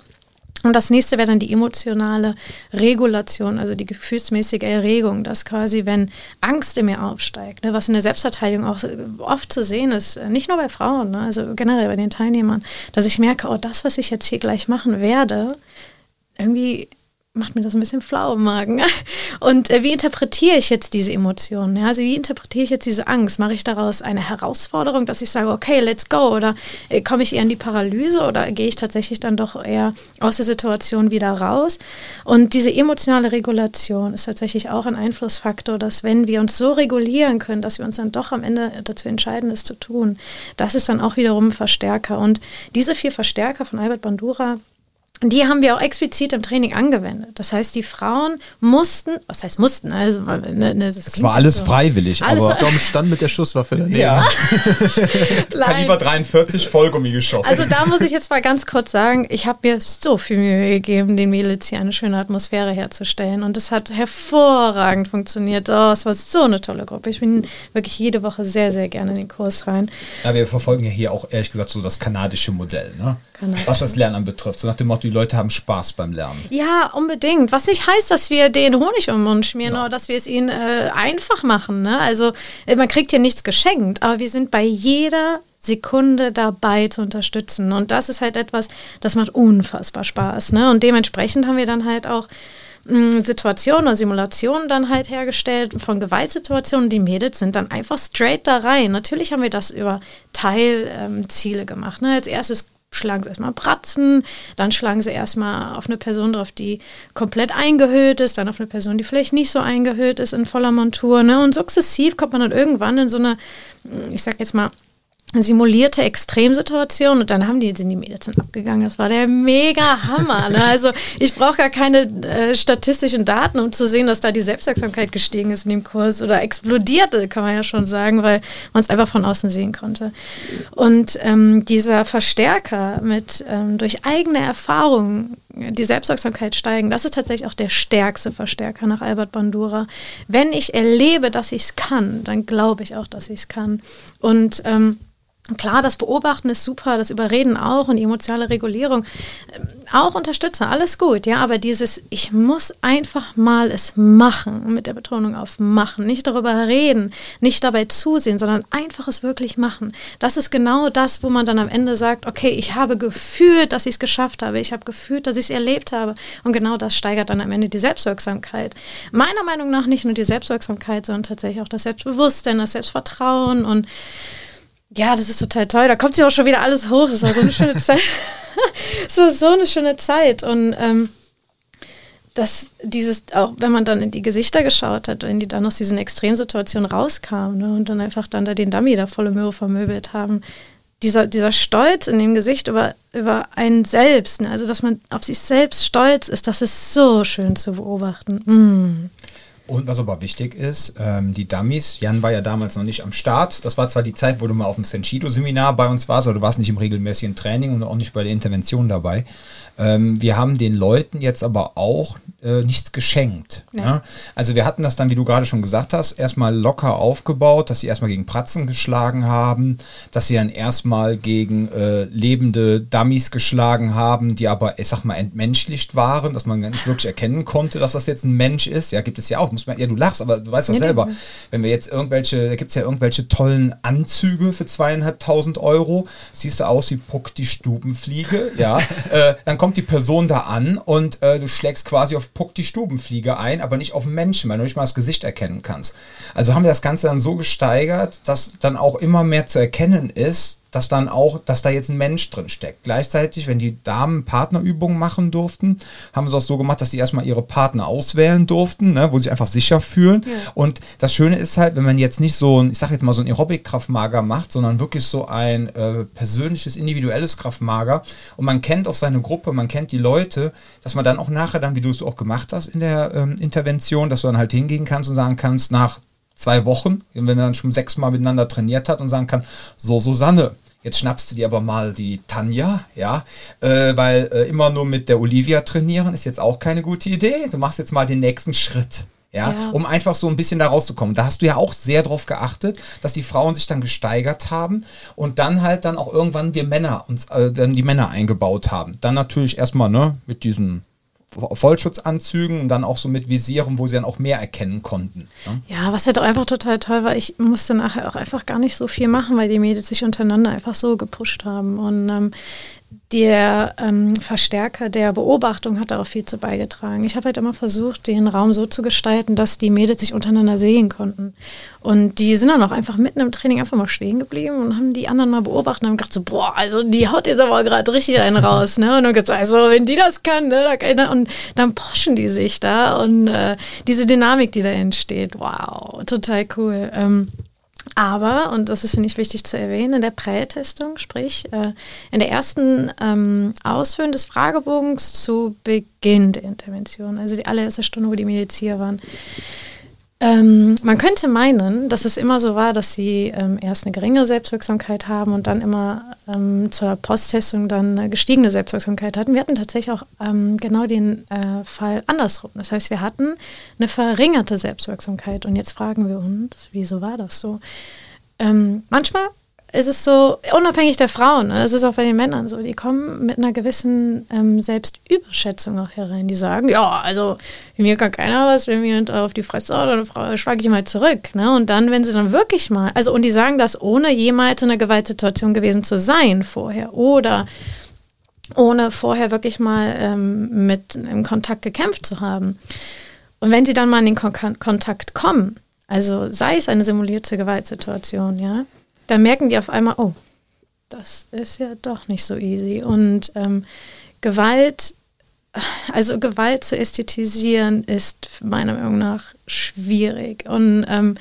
Und das nächste wäre dann die emotionale Regulation, also die gefühlsmäßige Erregung, dass quasi, wenn Angst in mir aufsteigt, ne, was in der Selbstverteidigung auch oft zu sehen ist, nicht nur bei Frauen, ne, also generell bei den Teilnehmern, dass ich merke, oh, das, was ich jetzt hier gleich machen werde, irgendwie macht mir das ein bisschen flau im Magen. [laughs] Und äh, wie interpretiere ich jetzt diese Emotionen? Ja? Also wie interpretiere ich jetzt diese Angst? Mache ich daraus eine Herausforderung, dass ich sage, okay, let's go? Oder äh, komme ich eher in die Paralyse oder gehe ich tatsächlich dann doch eher aus der Situation wieder raus? Und diese emotionale Regulation ist tatsächlich auch ein Einflussfaktor, dass wenn wir uns so regulieren können, dass wir uns dann doch am Ende dazu entscheiden, es zu tun, das ist dann auch wiederum ein Verstärker. Und diese vier Verstärker von Albert Bandura, die haben wir auch explizit im Training angewendet. Das heißt, die Frauen mussten, was heißt mussten? Also, ne, ne, das, das war alles so. freiwillig, alles aber Dom stand mit der Schusswaffe daneben. Ja. [laughs] Kaliber 43 Vollgummi geschossen. Also da muss ich jetzt mal ganz kurz sagen, ich habe mir so viel Mühe gegeben, den Mädels hier eine schöne Atmosphäre herzustellen und es hat hervorragend funktioniert. Oh, es war so eine tolle Gruppe. Ich bin wirklich jede Woche sehr, sehr gerne in den Kurs rein. Ja, wir verfolgen ja hier auch ehrlich gesagt so das kanadische Modell, ne? Was das Lernen betrifft. So nach dem Motto, die Leute haben Spaß beim Lernen. Ja, unbedingt. Was nicht heißt, dass wir den Honig um den Mund schmieren ja. oder dass wir es ihnen äh, einfach machen. Ne? Also äh, man kriegt hier nichts geschenkt, aber wir sind bei jeder Sekunde dabei zu unterstützen. Und das ist halt etwas, das macht unfassbar Spaß. Ne? Und dementsprechend haben wir dann halt auch mm, Situationen oder Simulationen dann halt hergestellt von Gewaltsituationen. Die Mädels sind dann einfach straight da rein. Natürlich haben wir das über Teilziele ähm, gemacht. Ne? Als erstes schlagen sie erstmal Bratzen, dann schlagen sie erstmal auf eine Person drauf, die komplett eingehüllt ist, dann auf eine Person, die vielleicht nicht so eingehüllt ist in voller Montur. Ne? Und sukzessiv kommt man dann irgendwann in so eine, ich sag jetzt mal, simulierte Extremsituation und dann haben die, sind die Mädels abgegangen. Das war der mega Hammer. Ne? Also ich brauche gar keine äh, statistischen Daten, um zu sehen, dass da die Selbstwirksamkeit gestiegen ist in dem Kurs oder explodierte, kann man ja schon sagen, weil man es einfach von außen sehen konnte. Und ähm, dieser Verstärker mit ähm, durch eigene Erfahrungen die Selbstwirksamkeit steigen, das ist tatsächlich auch der stärkste Verstärker nach Albert Bandura. Wenn ich erlebe, dass ich es kann, dann glaube ich auch, dass ich es kann. Und ähm, Klar, das Beobachten ist super, das Überreden auch und die emotionale Regulierung ähm, auch unterstützen, alles gut, ja, aber dieses, ich muss einfach mal es machen, mit der Betonung auf machen, nicht darüber reden, nicht dabei zusehen, sondern einfach es wirklich machen. Das ist genau das, wo man dann am Ende sagt, okay, ich habe gefühlt, dass ich es geschafft habe, ich habe gefühlt, dass ich es erlebt habe und genau das steigert dann am Ende die Selbstwirksamkeit. Meiner Meinung nach nicht nur die Selbstwirksamkeit, sondern tatsächlich auch das Selbstbewusstsein, das Selbstvertrauen und ja, das ist total toll. Da kommt sich auch schon wieder alles hoch. Es war so eine schöne [laughs] Zeit. [laughs] es war so eine schöne Zeit. Und ähm, dass dieses, auch wenn man dann in die Gesichter geschaut hat, wenn die dann aus diesen Extremsituationen rauskamen ne, und dann einfach dann da den Dummy da volle Möhre vermöbelt haben, dieser, dieser Stolz in dem Gesicht über, über einen selbst, ne, also dass man auf sich selbst stolz ist, das ist so schön zu beobachten. Mm. Und was aber wichtig ist, ähm, die Dummies, Jan war ja damals noch nicht am Start. Das war zwar die Zeit, wo du mal auf dem Senshido-Seminar bei uns warst, aber du warst nicht im regelmäßigen Training und auch nicht bei der Intervention dabei. Ähm, wir haben den Leuten jetzt aber auch äh, nichts geschenkt. Nee. Ne? Also wir hatten das dann, wie du gerade schon gesagt hast, erstmal locker aufgebaut, dass sie erstmal gegen Pratzen geschlagen haben, dass sie dann erstmal gegen äh, lebende Dummies geschlagen haben, die aber, ich sag mal, entmenschlicht waren, dass man gar nicht wirklich erkennen konnte, dass das jetzt ein Mensch ist. Ja, gibt es ja auch. Muss man, ja, du lachst, aber du weißt doch nee. selber. Wenn wir jetzt irgendwelche, da gibt es ja irgendwelche tollen Anzüge für zweieinhalbtausend Euro, siehst du aus wie Puck die Stubenfliege, ja. [laughs] äh, dann kommt die Person da an und äh, du schlägst quasi auf Puck die Stubenfliege ein, aber nicht auf Menschen, weil du nicht mal das Gesicht erkennen kannst. Also haben wir das Ganze dann so gesteigert, dass dann auch immer mehr zu erkennen ist, dass dann auch, dass da jetzt ein Mensch drin steckt. Gleichzeitig, wenn die Damen Partnerübungen machen durften, haben sie auch so gemacht, dass die erstmal ihre Partner auswählen durften, ne, wo sie sich einfach sicher fühlen. Und das Schöne ist halt, wenn man jetzt nicht so ein, ich sag jetzt mal so ein Aerobic-Kraftmager macht, sondern wirklich so ein äh, persönliches, individuelles Kraftmager und man kennt auch seine Gruppe, man kennt die Leute, dass man dann auch nachher dann, wie du es auch gemacht hast in der ähm, Intervention, dass du dann halt hingehen kannst und sagen kannst, nach zwei Wochen, wenn man dann schon sechsmal miteinander trainiert hat und sagen kann, so Susanne, jetzt schnappst du dir aber mal die Tanja, ja, äh, weil äh, immer nur mit der Olivia trainieren ist jetzt auch keine gute Idee. Du machst jetzt mal den nächsten Schritt. Ja, Ja. um einfach so ein bisschen da rauszukommen. Da hast du ja auch sehr drauf geachtet, dass die Frauen sich dann gesteigert haben und dann halt dann auch irgendwann wir Männer uns äh, dann die Männer eingebaut haben. Dann natürlich erstmal ne mit diesen Vollschutzanzügen und dann auch so mit Visieren, wo sie dann auch mehr erkennen konnten. Ne? Ja, was halt auch einfach total toll war, ich musste nachher auch einfach gar nicht so viel machen, weil die Mädels sich untereinander einfach so gepusht haben. Und ähm, der ähm, Verstärker der Beobachtung hat darauf viel zu beigetragen. Ich habe halt immer versucht, den Raum so zu gestalten, dass die Mädels sich untereinander sehen konnten. Und die sind dann auch einfach mitten im Training einfach mal stehen geblieben und haben die anderen mal beobachtet und haben gedacht so, boah, also die haut jetzt aber gerade richtig einen raus, ne? Und dann gesagt, also wenn die das kann, ne? Da kann und dann poschen die sich da und äh, diese Dynamik, die da entsteht, wow, total cool. Ähm, aber, und das ist, finde ich, wichtig zu erwähnen, in der Prätestung, sprich äh, in der ersten ähm, Ausfüllen des Fragebogens zu Beginn der Intervention, also die allererste Stunde, wo die hier waren, ähm, man könnte meinen, dass es immer so war, dass sie ähm, erst eine geringere Selbstwirksamkeit haben und dann immer ähm, zur Posttestung dann eine gestiegene Selbstwirksamkeit hatten. Wir hatten tatsächlich auch ähm, genau den äh, Fall andersrum. Das heißt, wir hatten eine verringerte Selbstwirksamkeit. Und jetzt fragen wir uns, wieso war das so? Ähm, manchmal ist es so, unabhängig der Frauen, ne, es ist auch bei den Männern so, die kommen mit einer gewissen ähm, Selbstüberschätzung auch herein. Die sagen, ja, also mir kann keiner was, wenn mir auf die Fresse haut, dann schlage ich mal zurück. Ne? Und dann, wenn sie dann wirklich mal, also und die sagen das, ohne jemals in einer Gewaltsituation gewesen zu sein vorher oder ohne vorher wirklich mal ähm, mit im Kontakt gekämpft zu haben. Und wenn sie dann mal in den Kon Kontakt kommen, also sei es eine simulierte Gewaltsituation, ja, dann merken die auf einmal, oh, das ist ja doch nicht so easy. Und ähm, Gewalt, also Gewalt zu ästhetisieren, ist meiner Meinung nach schwierig. Und ähm,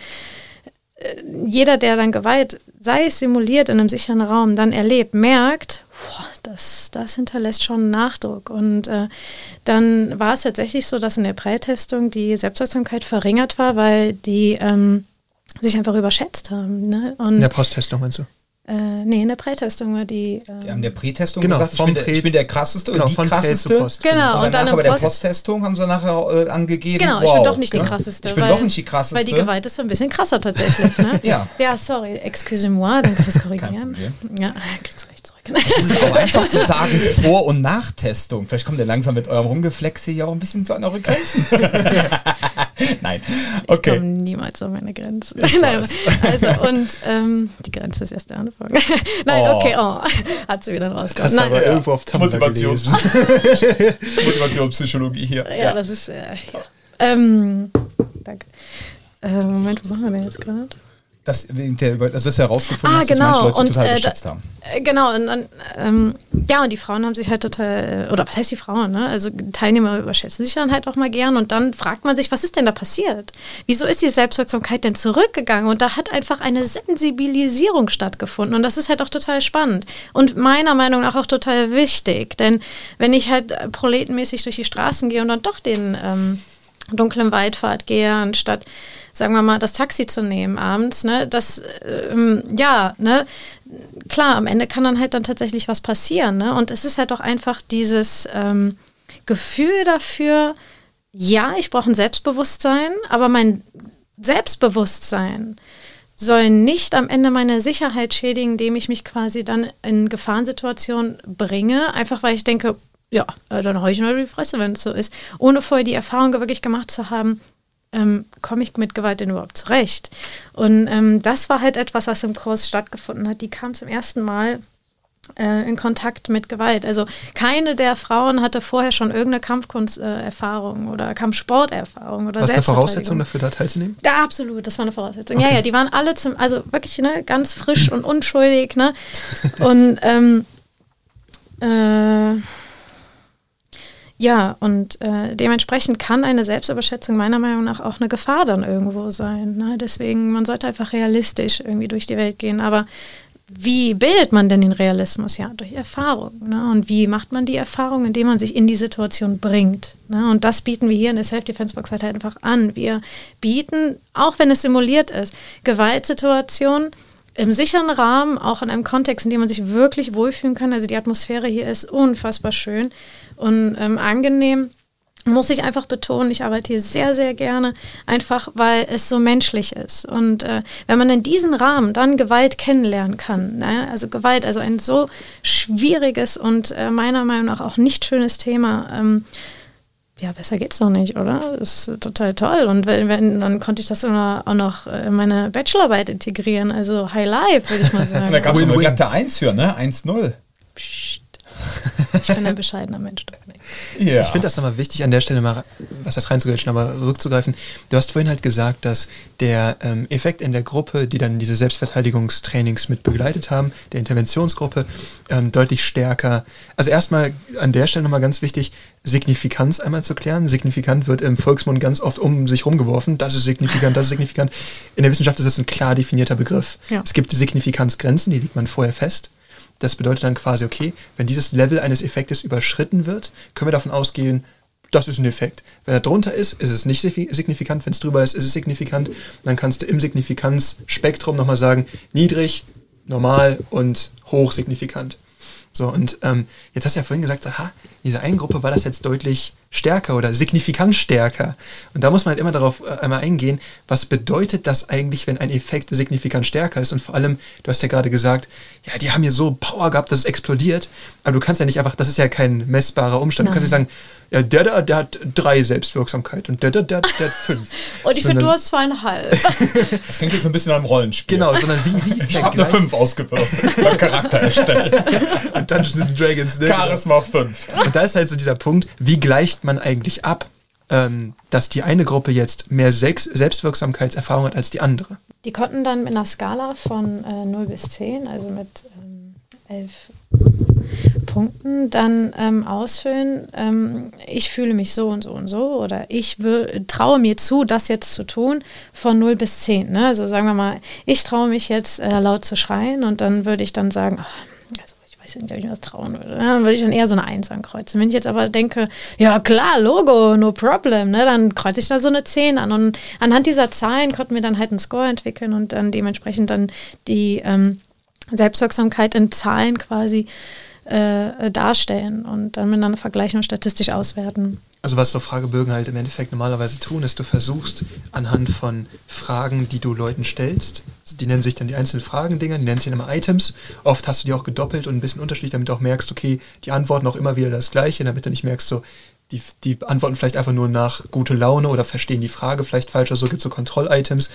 äh, jeder, der dann Gewalt, sei es simuliert in einem sicheren Raum, dann erlebt, merkt, boah, das, das hinterlässt schon Nachdruck. Und äh, dann war es tatsächlich so, dass in der Prätestung die Selbstwirksamkeit verringert war, weil die ähm, sich einfach überschätzt haben. Ne? Und In der Posttestung meinst du? äh, nee, in der Prätestung war die. Ähm, Wir haben der Prätestung Genau, gesagt, ich bin, der, ich bin der krasseste Genau, und die von Prä zu krasseste. Post. Genau, Und und danach dann aber im der Post- Posttestung haben sie nachher äh, angegeben. Genau, ich wow, bin doch nicht die ne? krasseste. Ich bin weil, doch nicht die krasseste. Weil die Gewalt ist ein bisschen krasser tatsächlich. Ne? [laughs] Ja. Ja, sorry, excusez-moi, danke fürs Korrigieren. Ja, kriegst du. [laughs] Es ist auch einfach zu sagen, Vor- und Nachtestung. Vielleicht kommt ihr langsam mit eurem Rumgeflexe hier auch ein bisschen zu an eure Grenzen. [laughs] Nein. Ich komme Okay. niemals an meine Grenze. [laughs] Nein, also, und ähm, die Grenze ist erst der Anfang. Nein, Oh. okay, oh, hat sie wieder rausgekommen. Du Nein, aber Ja. irgendwo auf Tumblr Motivations. Motivationspsychologie hier. ja, das ist. Äh, ja. ähm, danke. Äh, Moment, wo waren wir denn jetzt gerade? Das, der, das ist herausgefunden, Ah, dass genau. manche Leute Und, total äh, geschätzt haben. Äh, Genau, und dann, ähm, ja, und die Frauen haben sich halt total, äh, oder was heißt die Frauen, ne? Also Teilnehmer überschätzen sich dann halt auch mal gern und dann fragt man sich, was ist denn da passiert? Wieso ist die Selbstwirksamkeit denn zurückgegangen? Und da hat einfach eine Sensibilisierung stattgefunden und das ist halt auch total spannend und meiner Meinung nach auch total wichtig, denn wenn ich halt äh, proletenmäßig durch die Straßen gehe und dann doch den, ähm, dunklen Waldfahrt gehe, anstatt, sagen wir mal, das Taxi zu nehmen abends, ne, das, ähm, ja, ne, klar, am Ende kann dann halt dann tatsächlich was passieren, ne, und es ist halt auch einfach dieses ähm, Gefühl dafür, ja, ich brauche ein Selbstbewusstsein, aber mein Selbstbewusstsein soll nicht am Ende meine Sicherheit schädigen, indem ich mich quasi dann in Gefahrensituationen bringe, einfach weil ich denke, ja, äh, dann habe ich nur die Fresse, wenn es so ist, ohne vorher die Erfahrung wirklich gemacht zu haben, ähm, komme ich mit Gewalt denn überhaupt zurecht? Und ähm, das war halt etwas, was im Kurs stattgefunden hat. Die kam zum ersten Mal äh, in Kontakt mit Gewalt. Also keine der Frauen hatte vorher schon irgendeine Kampfkunsterfahrung oder Kampfsporterfahrung oder Was eine Voraussetzung dafür, da teilzunehmen? Ja, absolut, das war eine Voraussetzung. Okay. Ja, ja, die waren alle zum, also wirklich ne, ganz frisch und unschuldig, ne? Und ähm, äh, ja, und äh, dementsprechend kann eine Selbstüberschätzung meiner Meinung nach auch eine Gefahr dann irgendwo sein. Ne? Deswegen, man sollte einfach realistisch irgendwie durch die Welt gehen. Aber wie bildet man denn den Realismus? Ja, durch Erfahrung. Ne? Und wie macht man die Erfahrung, indem man sich in die Situation bringt? Ne? Und das bieten wir hier in der Self-Defense-Box halt einfach an. Wir bieten, auch wenn es simuliert ist, Gewaltsituationen im sicheren Rahmen, auch in einem Kontext, in dem man sich wirklich wohlfühlen kann. Also die Atmosphäre hier ist unfassbar schön und ähm, angenehm. Muss ich einfach betonen, ich arbeite hier sehr, sehr gerne, einfach weil es so menschlich ist. Und äh, wenn man in diesem Rahmen dann Gewalt kennenlernen kann, ne? also Gewalt, also ein so schwieriges und äh, meiner Meinung nach auch nicht schönes Thema, ähm, ja, besser geht's doch nicht, oder? Das ist total toll. Und wenn, wenn dann konnte ich das auch noch in meine Bachelorarbeit integrieren. Also High Life, würde ich mal [laughs] sagen. da gab es eine glatte 1 für, ne? 1-0. Ich bin ein bescheidener Mensch. Ja. Ich finde das nochmal wichtig, an der Stelle mal, was das reinzugreifen, aber rückzugreifen. Du hast vorhin halt gesagt, dass der ähm, Effekt in der Gruppe, die dann diese Selbstverteidigungstrainings mit begleitet haben, der Interventionsgruppe, ähm, deutlich stärker. Also erstmal an der Stelle nochmal ganz wichtig, Signifikanz einmal zu klären. Signifikant wird im Volksmund ganz oft um sich rumgeworfen. Das ist signifikant, das ist signifikant. In der Wissenschaft ist es ein klar definierter Begriff. Ja. Es gibt Signifikanzgrenzen, die legt man vorher fest. Das bedeutet dann quasi, okay, wenn dieses Level eines Effektes überschritten wird, können wir davon ausgehen, das ist ein Effekt. Wenn er drunter ist, ist es nicht signifikant. Wenn es drüber ist, ist es signifikant. Dann kannst du im Signifikanzspektrum nochmal sagen, niedrig, normal und hoch signifikant. So, und ähm, jetzt hast du ja vorhin gesagt, aha, in dieser einen Gruppe war das jetzt deutlich stärker oder signifikant stärker. Und da muss man halt immer darauf äh, einmal eingehen, was bedeutet das eigentlich, wenn ein Effekt signifikant stärker ist? Und vor allem, du hast ja gerade gesagt, ja, die haben hier so Power gehabt, dass es explodiert. Aber du kannst ja nicht einfach, das ist ja kein messbarer Umstand. Nein. Du kannst nicht sagen, ja, der da, der hat drei Selbstwirksamkeit und der da, der, der hat fünf. [laughs] und ich finde, du hast zweieinhalb. [laughs] das klingt jetzt so ein bisschen nach einem Rollenspiel. Genau, sondern wie, wie Ich habe eine fünf ausgewürfelt beim Charakter erstellen. [laughs] und Dungeons Dragons, ne? Charisma fünf. Und da ist halt so dieser Punkt, wie gleicht man eigentlich ab, ähm, dass die eine Gruppe jetzt mehr Sex Selbstwirksamkeitserfahrung hat als die andere? Die konnten dann mit einer Skala von äh, 0 bis 10, also mit ähm, 11 Punkten dann ähm, ausfüllen, ähm, ich fühle mich so und so und so oder ich traue mir zu, das jetzt zu tun, von 0 bis 10. Ne? Also sagen wir mal, ich traue mich jetzt äh, laut zu schreien und dann würde ich dann sagen, oh, nicht, ob ich mir das trauen würde. Dann würde ich dann eher so eine 1 ankreuzen. Wenn ich jetzt aber denke, ja klar, Logo, no problem, ne? dann kreuze ich da so eine 10 an. Und anhand dieser Zahlen konnten wir dann halt einen Score entwickeln und dann dementsprechend dann die ähm, Selbstwirksamkeit in Zahlen quasi äh, darstellen und dann miteinander vergleichen und statistisch auswerten. Also was so Fragebögen halt im Endeffekt normalerweise tun, ist, du versuchst anhand von Fragen, die du Leuten stellst, die nennen sich dann die einzelnen Fragendinger, die nennen sich dann immer Items. Oft hast du die auch gedoppelt und ein bisschen unterschiedlich, damit du auch merkst, okay, die antworten auch immer wieder das Gleiche, damit du nicht merkst, so, die, die antworten vielleicht einfach nur nach gute Laune oder verstehen die Frage vielleicht falsch oder so, gibt es so Kontroll-Items.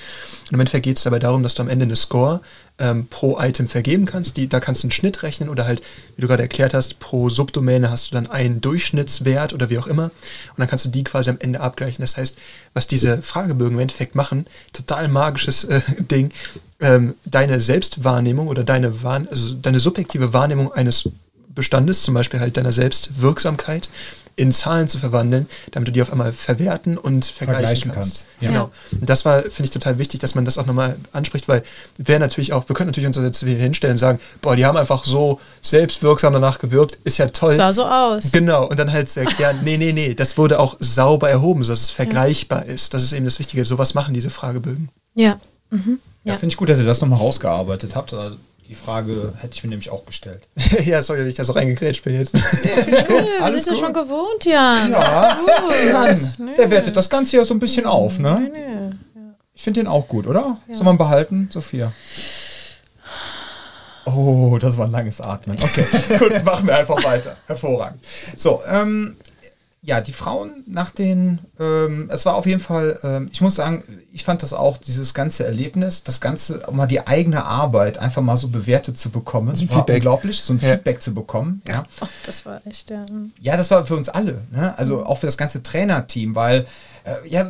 Im Endeffekt geht es dabei darum, dass du am Ende eine Score ähm, pro Item vergeben kannst. Die, da kannst du einen Schnitt rechnen oder halt, wie du gerade erklärt hast, pro Subdomäne hast du dann einen Durchschnittswert oder wie auch immer. Und dann kannst du die quasi am Ende abgleichen. Das heißt, was diese Fragebögen im Endeffekt machen, total magisches äh, [laughs] Ding, ähm, deine Selbstwahrnehmung oder deine, also deine subjektive Wahrnehmung eines Bestandes, zum Beispiel halt deiner Selbstwirksamkeit, in Zahlen zu verwandeln, damit du die auf einmal verwerten und vergleichen, vergleichen kannst. kannst. Ja. Genau. Und das war, finde ich, total wichtig, dass man das auch nochmal anspricht, weil wir natürlich auch, wir können natürlich uns jetzt hier hinstellen und sagen, boah, die haben einfach so selbstwirksam danach gewirkt, ist ja toll. Sah so aus. Genau. Und dann halt erklären, nee, nee, nee, das wurde auch sauber erhoben, sodass es vergleichbar ja. ist. Das ist eben das Wichtige. Sowas machen diese Fragebögen. Ja. Mhm. Ja, ja finde ich gut, dass ihr das nochmal rausgearbeitet habt. Die Frage hätte ich mir nämlich auch gestellt. [laughs] ja, sorry, dass ich da so reingegrätscht bin jetzt. [laughs] Ja, Alles sind ja schon gewohnt, Jan. Ja, Jan, nee. der wertet das Ganze ja so ein bisschen auf, ne? Nee, nee. Ich finde den auch gut, oder? Ja. Soll man behalten, Sophia? Oh, das war ein langes Atmen. Okay, [laughs] gut, machen wir einfach weiter. Hervorragend. So, ähm, ja, die Frauen nach den, ähm, es war auf jeden Fall, ähm, ich muss sagen, ich fand das auch, dieses ganze Erlebnis, das Ganze, mal die eigene Arbeit einfach mal so bewertet zu bekommen. So ein war Feedback. unglaublich, so ein ja. Feedback zu bekommen. Ja. Oh, das war echt, ja. Ja, das war für uns alle, ne? also auch für das ganze Trainerteam, weil, äh, ja,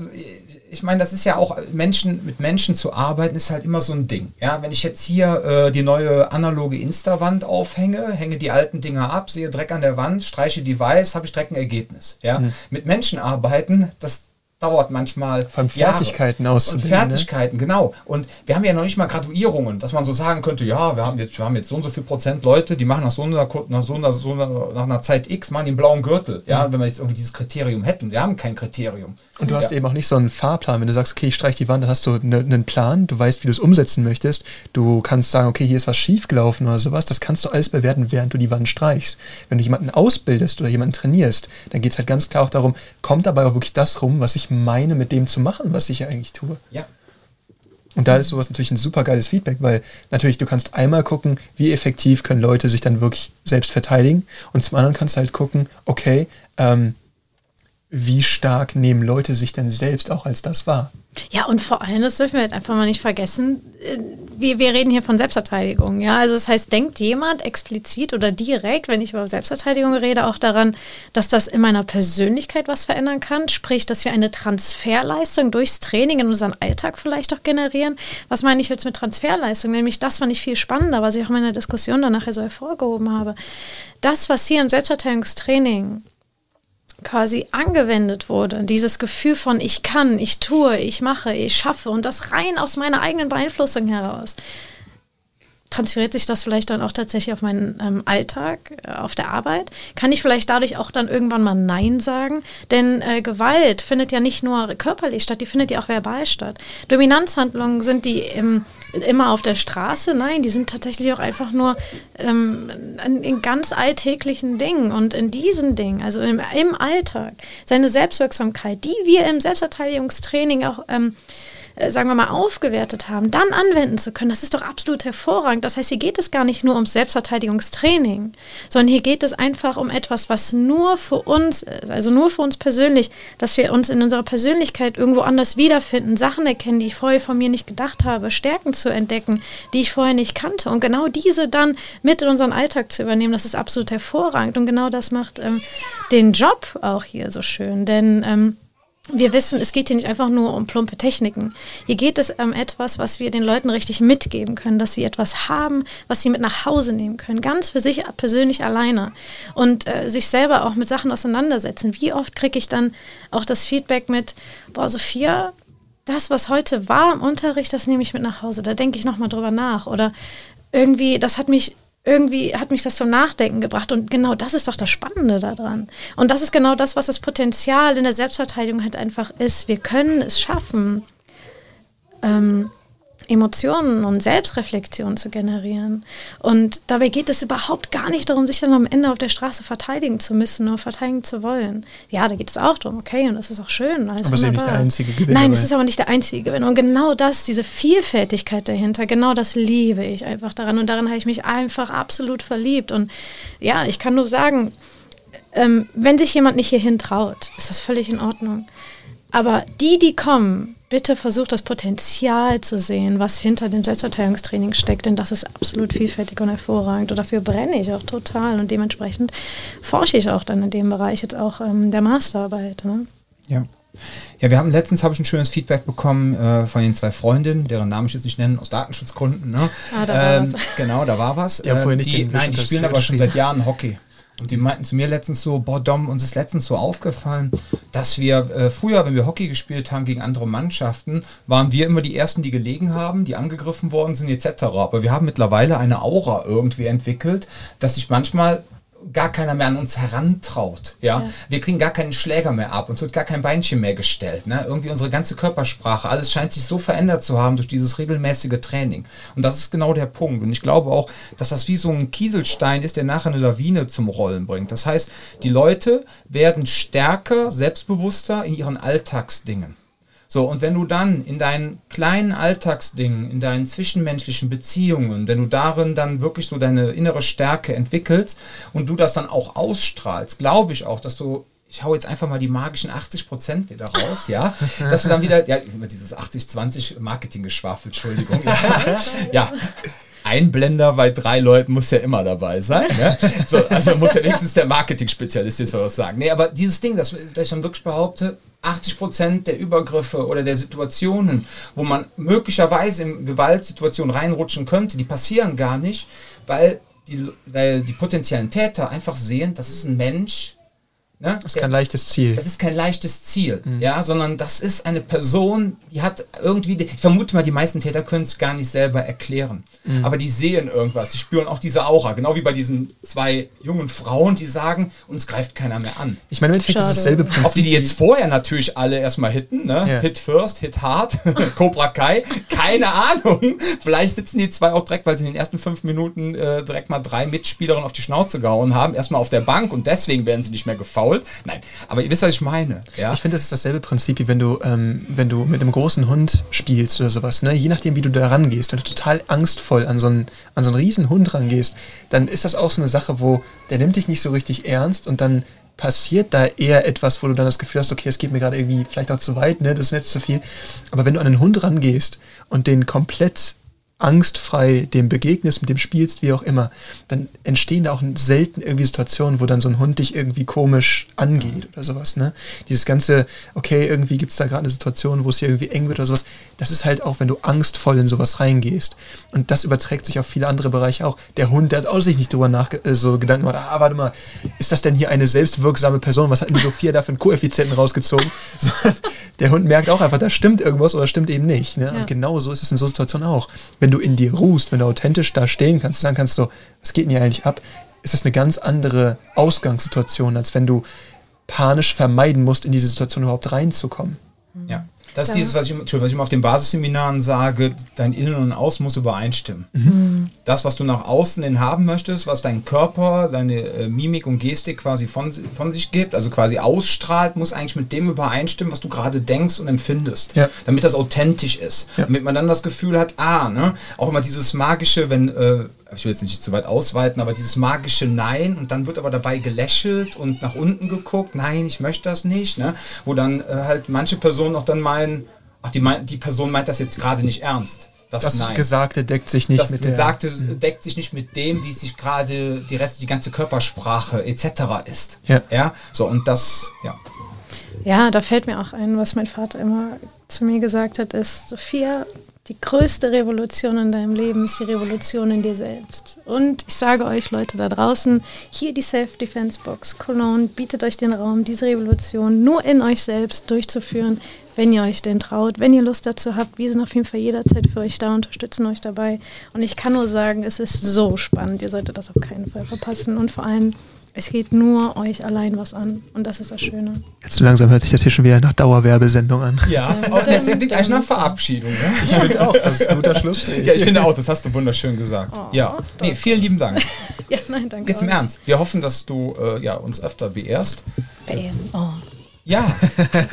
ich meine, das ist ja auch Menschen mit Menschen zu arbeiten, ist halt immer so ein Ding. Ja, wenn ich jetzt hier äh, die neue analoge Insta-Wand aufhänge, hänge die alten Dinger ab, sehe Dreck an der Wand, streiche die weiß, habe ich direkt ein Ergebnis. Ja, mhm. mit Menschen arbeiten, das dauert manchmal. Von Fertigkeiten Jahre. auszubilden. Und ne? Fertigkeiten, ne? genau. Und wir haben ja noch nicht mal Graduierungen, dass man so sagen könnte, ja, wir haben jetzt, wir haben jetzt so und so viel Prozent Leute, die machen nach so einer, nach so einer, so einer, nach einer Zeit X, machen den blauen Gürtel. Ja, mhm. wenn wir jetzt irgendwie dieses Kriterium hätten. Wir haben kein Kriterium. Und du hast ja. eben auch nicht so einen Fahrplan. Wenn du sagst, okay, ich streiche die Wand, dann hast du ne, einen Plan, du weißt, wie du es umsetzen möchtest. Du kannst sagen, okay, hier ist was schiefgelaufen oder sowas. Das kannst du alles bewerten, während du die Wand streichst. Wenn du jemanden ausbildest oder jemanden trainierst, dann geht es halt ganz klar auch darum, kommt dabei auch wirklich das rum, was ich meine, mit dem zu machen, was ich ja eigentlich tue. Ja. Und da ist sowas natürlich ein super geiles Feedback, weil natürlich du kannst einmal gucken, wie effektiv können Leute sich dann wirklich selbst verteidigen und zum anderen kannst du halt gucken, okay, ähm, wie stark nehmen Leute sich denn selbst auch als das wahr? Ja, und vor allem, das dürfen wir halt einfach mal nicht vergessen, äh, wir, wir reden hier von Selbstverteidigung. Ja, also das heißt, denkt jemand explizit oder direkt, wenn ich über Selbstverteidigung rede, auch daran, dass das in meiner Persönlichkeit was verändern kann, sprich, dass wir eine Transferleistung durchs Training in unseren Alltag vielleicht auch generieren. Was meine ich jetzt mit Transferleistung? Nämlich das fand ich viel spannender, was ich auch in meiner Diskussion dann nachher so hervorgehoben habe. Das, was hier im Selbstverteidigungstraining quasi angewendet wurde. Dieses Gefühl von ich kann, ich tue, ich mache, ich schaffe und das rein aus meiner eigenen Beeinflussung heraus transferiert sich das vielleicht dann auch tatsächlich auf meinen ähm, Alltag, äh, auf der Arbeit? Kann ich vielleicht dadurch auch dann irgendwann mal Nein sagen? Denn äh, Gewalt findet ja nicht nur körperlich statt, die findet ja auch verbal statt. Dominanzhandlungen sind die im, immer auf der Straße? Nein, die sind tatsächlich auch einfach nur ähm, in, ganz alltäglichen Dingen. Und in diesen Dingen, also im, im Alltag, seine Selbstwirksamkeit, die wir im Selbstverteidigungstraining auch ähm, äh, sagen wir mal, aufgewertet haben, dann anwenden zu können, das ist doch absolut hervorragend. Das heißt, hier geht es gar nicht nur ums Selbstverteidigungstraining, sondern hier geht es einfach um etwas, was nur für uns ist, also nur für uns persönlich, dass wir uns in unserer Persönlichkeit irgendwo anders wiederfinden, Sachen erkennen, die ich vorher von mir nicht gedacht habe, Stärken zu entdecken, die ich vorher nicht kannte. Und genau diese dann mit in unseren Alltag zu übernehmen, das ist absolut hervorragend. Und genau das macht ähm, den Job auch hier so schön, denn ähm, wir wissen, es geht hier nicht einfach nur um plumpe Techniken. Hier geht es um etwas, was wir den Leuten richtig mitgeben können, dass sie etwas haben, was sie mit nach Hause nehmen können, ganz für sich persönlich alleine und äh, sich selber auch mit Sachen auseinandersetzen. Wie oft kriege ich dann auch das Feedback mit, boah, Sophia, das, was heute war im Unterricht, das nehme ich mit nach Hause. Da denke ich nochmal drüber nach. Oder irgendwie, das hat mich irgendwie hat mich das zum Nachdenken gebracht. Und genau das ist doch das Spannende daran. Und das ist genau das, was das Potenzial in der Selbstverteidigung halt einfach ist. Wir können es schaffen, ähm, Emotionen und Selbstreflexion zu generieren. Und dabei geht es überhaupt gar nicht darum, sich dann am Ende auf der Straße verteidigen zu müssen, nur verteidigen zu wollen. Ja, da geht es auch darum, okay, und das ist auch schön. aber es ist ja nicht der einzige Gewinn. Nein, es ist aber nicht der einzige Gewinn. Und genau das, diese Vielfältigkeit dahinter, genau das liebe ich einfach daran. Und daran habe ich mich einfach absolut verliebt. Und ja, ich kann nur sagen, ähm, wenn sich jemand nicht hierhin traut, ist das völlig in Ordnung. Aber die, die kommen, bitte versucht das Potenzial zu sehen, was hinter dem Selbstverteidigungstraining steckt, denn das ist absolut vielfältig und hervorragend und dafür brenne ich auch total und dementsprechend forsche ich auch dann in dem Bereich jetzt auch ähm, der Masterarbeit. Ne? Ja. Ja, wir haben letztens habe ich ein schönes Feedback bekommen äh, von den zwei Freundinnen, deren Namen ich jetzt nicht nennen, aus Datenschutzgründen. Ne? Ah, da war ähm, was. Genau, da war was. Die ähm, die, Nein, die spielen aber schon seit Jahren Hockey. Und die meinten zu mir letztens so, boah Dom, uns ist letztens so aufgefallen, dass wir äh, früher, wenn wir Hockey gespielt haben gegen andere Mannschaften, waren wir immer die Ersten, die gelegen haben, die angegriffen worden sind etc. Aber wir haben mittlerweile eine Aura irgendwie entwickelt, dass sich manchmal gar keiner mehr an uns herantraut. Ja? ja? Wir kriegen gar keinen Schläger mehr ab, uns wird gar kein Beinchen mehr gestellt. Ne? Irgendwie unsere ganze Körpersprache, alles scheint sich so verändert zu haben durch dieses regelmäßige Training. Und das ist genau der Punkt. Und ich glaube auch, dass das wie so ein Kieselstein ist, der nachher eine Lawine zum Rollen bringt. Das heißt, die Leute werden stärker, selbstbewusster in ihren Alltagsdingen. So, und wenn du dann in deinen kleinen Alltagsdingen, in deinen zwischenmenschlichen Beziehungen, wenn du darin dann wirklich so deine innere Stärke entwickelst und du das dann auch ausstrahlst, glaube ich auch, dass du ich hau jetzt einfach mal die magischen 80 Prozent wieder raus, ja, [laughs] dass du dann wieder, ja, immer dieses 80-20 Marketing-Geschwafel, Entschuldigung, ja, [laughs] ja, Einblender bei drei Leuten muss ja immer dabei sein. Ne? So, also muss ja wenigstens der Marketing-Spezialist jetzt was sagen. Nee, aber dieses Ding, dass, dass ich dann wirklich behaupte, 80 Prozent der Übergriffe oder der Situationen, wo man möglicherweise in Gewaltsituationen reinrutschen könnte, die passieren gar nicht, weil die, weil die potenziellen Täter einfach sehen, das ist ein Mensch, Ne? Das ist kein leichtes Ziel. Das ist kein leichtes Ziel, mhm. ja, sondern das ist eine Person, die hat irgendwie, ich vermute mal, die meisten Täter können es gar nicht selber erklären, mhm. aber die sehen irgendwas, die spüren auch diese Aura, genau wie bei diesen zwei jungen Frauen, die sagen, uns greift keiner mehr an. Ich meine, das ist dasselbe Prinzip. Ob die die jetzt vorher natürlich alle erstmal hitten, ne? Ja. Hit first, hit hard, [laughs] Cobra Kai, keine Ahnung. Vielleicht sitzen die zwei auch direkt, weil sie in den ersten fünf Minuten äh, direkt mal drei Mitspielerinnen auf die Schnauze gehauen haben, erstmal auf der Bank und deswegen werden sie nicht mehr gefault gefault. Nein, aber ihr wisst, was ich meine. Ja? Ich finde, das ist dasselbe Prinzip, wie wenn du, ähm, wenn du mit einem großen Hund spielst oder sowas. Ne? Je nachdem, wie du da rangehst, wenn du total angstvoll an so einen, an so einen riesen Hund rangehst, dann ist das auch so eine Sache, wo der nimmt dich nicht so richtig ernst und dann passiert da eher etwas, wo du dann das Gefühl hast, okay, es geht mir gerade irgendwie vielleicht auch zu weit, ne, das ist mir jetzt zu viel. Aber wenn du an einen Hund rangehst und den komplett angstfrei dem begegnest, mit dem spielst, wie auch immer, dann entstehen da auch selten irgendwie Situationen, wo dann so ein Hund dich irgendwie komisch angeht oder sowas. Ne? Dieses ganze, okay, irgendwie gibt es da gerade eine Situation, wo es hier irgendwie eng wird oder sowas, das ist halt auch, wenn du angstvoll in sowas reingehst. Und das überträgt sich auf viele andere Bereiche auch. Der Hund, der hat auch sich nicht drüber nach äh, so Gedanken gemacht, ah, warte mal, ist das denn hier eine selbstwirksame Person? Was hat die Sophia da für einen Koeffizienten rausgezogen? [laughs] der Hund merkt auch einfach, da stimmt irgendwas oder stimmt eben nicht. Ne? Ja. Und genau so ist es in so Situationen auch. Wenn du in dir ruhst, wenn du authentisch da stehen kannst, sagen kannst so, was geht denn hier eigentlich ab, ist das eine ganz andere Ausgangssituation, als wenn du panisch vermeiden musst, in diese Situation überhaupt reinzukommen. Ja. Das ist ja. dieses, was ich, was ich immer auf den Basisseminaren sage, dein Innen und Außen muss übereinstimmen. Mhm. Das, was du nach außen hin haben möchtest, was dein Körper, deine äh, Mimik und Gestik quasi von, von sich gibt, also quasi ausstrahlt, muss eigentlich mit dem übereinstimmen, was du gerade denkst und empfindest. Ja. Damit das authentisch ist. Ja. Damit man dann das Gefühl hat, ah, ne, auch immer dieses magische, wenn äh, ich will jetzt nicht zu weit ausweiten, aber dieses magische Nein und dann wird aber dabei gelächelt und nach unten geguckt, nein, ich möchte das nicht, ne? wo dann äh, halt manche Personen auch dann meinen, ach, die, die Person meint das jetzt gerade nicht ernst. Das, das Gesagte deckt sich nicht das mit Gesagte der, deckt sich nicht mit dem, wie sich gerade die Rest, die ganze Körpersprache etc. ist. Ja. ja. So und das, ja. Ja, da fällt mir auch ein, was mein Vater immer zu mir gesagt hat, ist, Sophia, die größte Revolution in deinem Leben ist die Revolution in dir selbst. Und ich sage euch, Leute da draußen, hier die Self-Defense-Box Cologne bietet euch den Raum, diese Revolution nur in euch selbst durchzuführen, wenn ihr euch denn traut, wenn ihr Lust dazu habt. Wir sind auf jeden Fall jederzeit für euch da, unterstützen euch dabei. Und ich kann nur sagen, es ist so spannend. Ihr solltet das auf keinen Fall verpassen. Und vor allem, es geht nur euch allein was an. Und das ist das Schöne. Jetzt langsam hört sich das hier schon wieder nach Dauerwerbesendung an. Ja, oh, das klingt eigentlich nach Verabschiedung. Ne? Ich finde auch, das ist ein guter Schlussstrich. Ja, ich finde auch, das hast du wunderschön gesagt. Oh, ja, nee, vielen lieben Dank. [laughs] ja, nein, danke. Jetzt im Ernst. Wir hoffen, dass du äh, ja, uns öfter beehrst. Beehren, oh. Ja.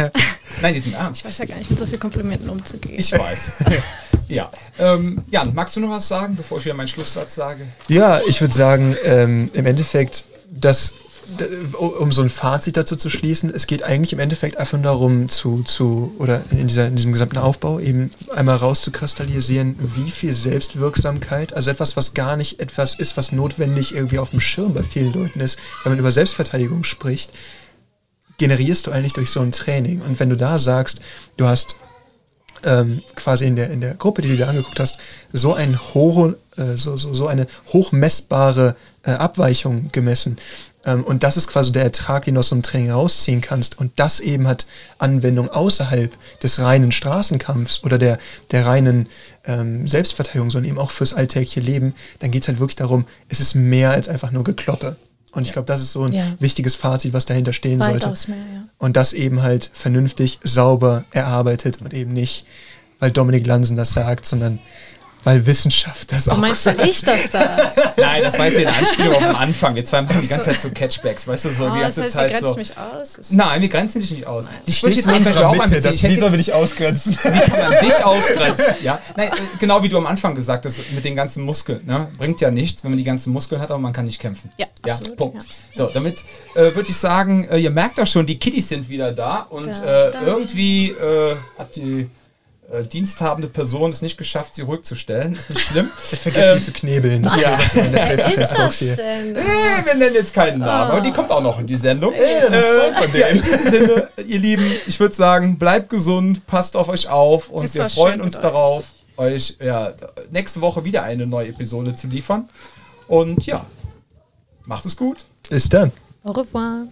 [laughs] nein, jetzt im Ernst. Ich weiß ja gar nicht, mit so vielen Komplimenten umzugehen. Ich weiß. [laughs] Ja. Ähm, Jan, magst du noch was sagen, bevor ich wieder meinen Schlusssatz sage? Ja, ich würde sagen, ähm, im Endeffekt das um so ein Fazit dazu zu schließen, es geht eigentlich im Endeffekt einfach darum, zu, zu oder in, dieser, in diesem gesamten Aufbau eben einmal rauszukristallisieren, wie viel Selbstwirksamkeit, also etwas, was gar nicht etwas ist, was notwendig irgendwie auf dem Schirm bei vielen Leuten ist, wenn man über Selbstverteidigung spricht, generierst du eigentlich durch so ein Training. Und wenn du da sagst, du hast ähm, quasi in der, in der Gruppe, die du dir angeguckt hast, so, ein hohe, äh, so, so, so eine hochmessbare äh, Abweichung gemessen, Ähm, und das ist quasi der Ertrag, den du aus so einem Training rausziehen kannst. Und das eben hat Anwendung außerhalb des reinen Straßenkampfs oder der, der reinen ähm, Selbstverteidigung, sondern eben auch fürs alltägliche Leben. Dann geht es halt wirklich darum, es ist mehr als einfach nur Gekloppe. Und ich glaube, das ist so ein Ja. wichtiges Fazit, was dahinter stehen sollte. Weitaus mehr, ja. Und das eben halt vernünftig, sauber erarbeitet und eben nicht, weil Dominik Lansen das sagt, sondern weil Wissenschaft das Du auch meinst, weil ich das da? [laughs] Nein, das war jetzt eine Anspielung den Anfang. Jetzt machen wir die ganze Zeit so Catchbacks, weißt du, so Oh, die das ganze heißt, ihr Zeit grenzt so. mich aus. Das- Nein, wir grenzen dich nicht aus. Dich würde jetzt zum Beispiel auch anziehen. das, Ich wie sollen wir dich ausgrenzen? Wie kann man dich [laughs] ausgrenzen? Ja? Nein, äh, genau wie du am Anfang gesagt hast, mit den ganzen Muskeln. Ne? Bringt ja nichts, wenn man die ganzen Muskeln hat, aber man kann nicht kämpfen. Ja, ja absolut, Punkt. ja. So, damit äh, würde ich sagen, äh, ihr merkt doch schon, die Kiddies sind wieder da und Da, äh, irgendwie äh, hat die äh, diensthabende Person es nicht geschafft, sie ruhig zu stellen. Ist nicht schlimm. [laughs] Ich vergesse nicht zu knebeln. Das [laughs] ja. das ist Wer ist das denn? Äh, wir nennen jetzt keinen Namen, aber die kommt auch noch in die Sendung. äh, ja, in diesem Sinne, ihr Lieben, ich würde sagen, bleibt gesund, passt auf euch auf und wir freuen uns darauf, euch ja, nächste Woche wieder eine neue Episode zu liefern. Und ja, macht es gut. Bis dann. Au revoir.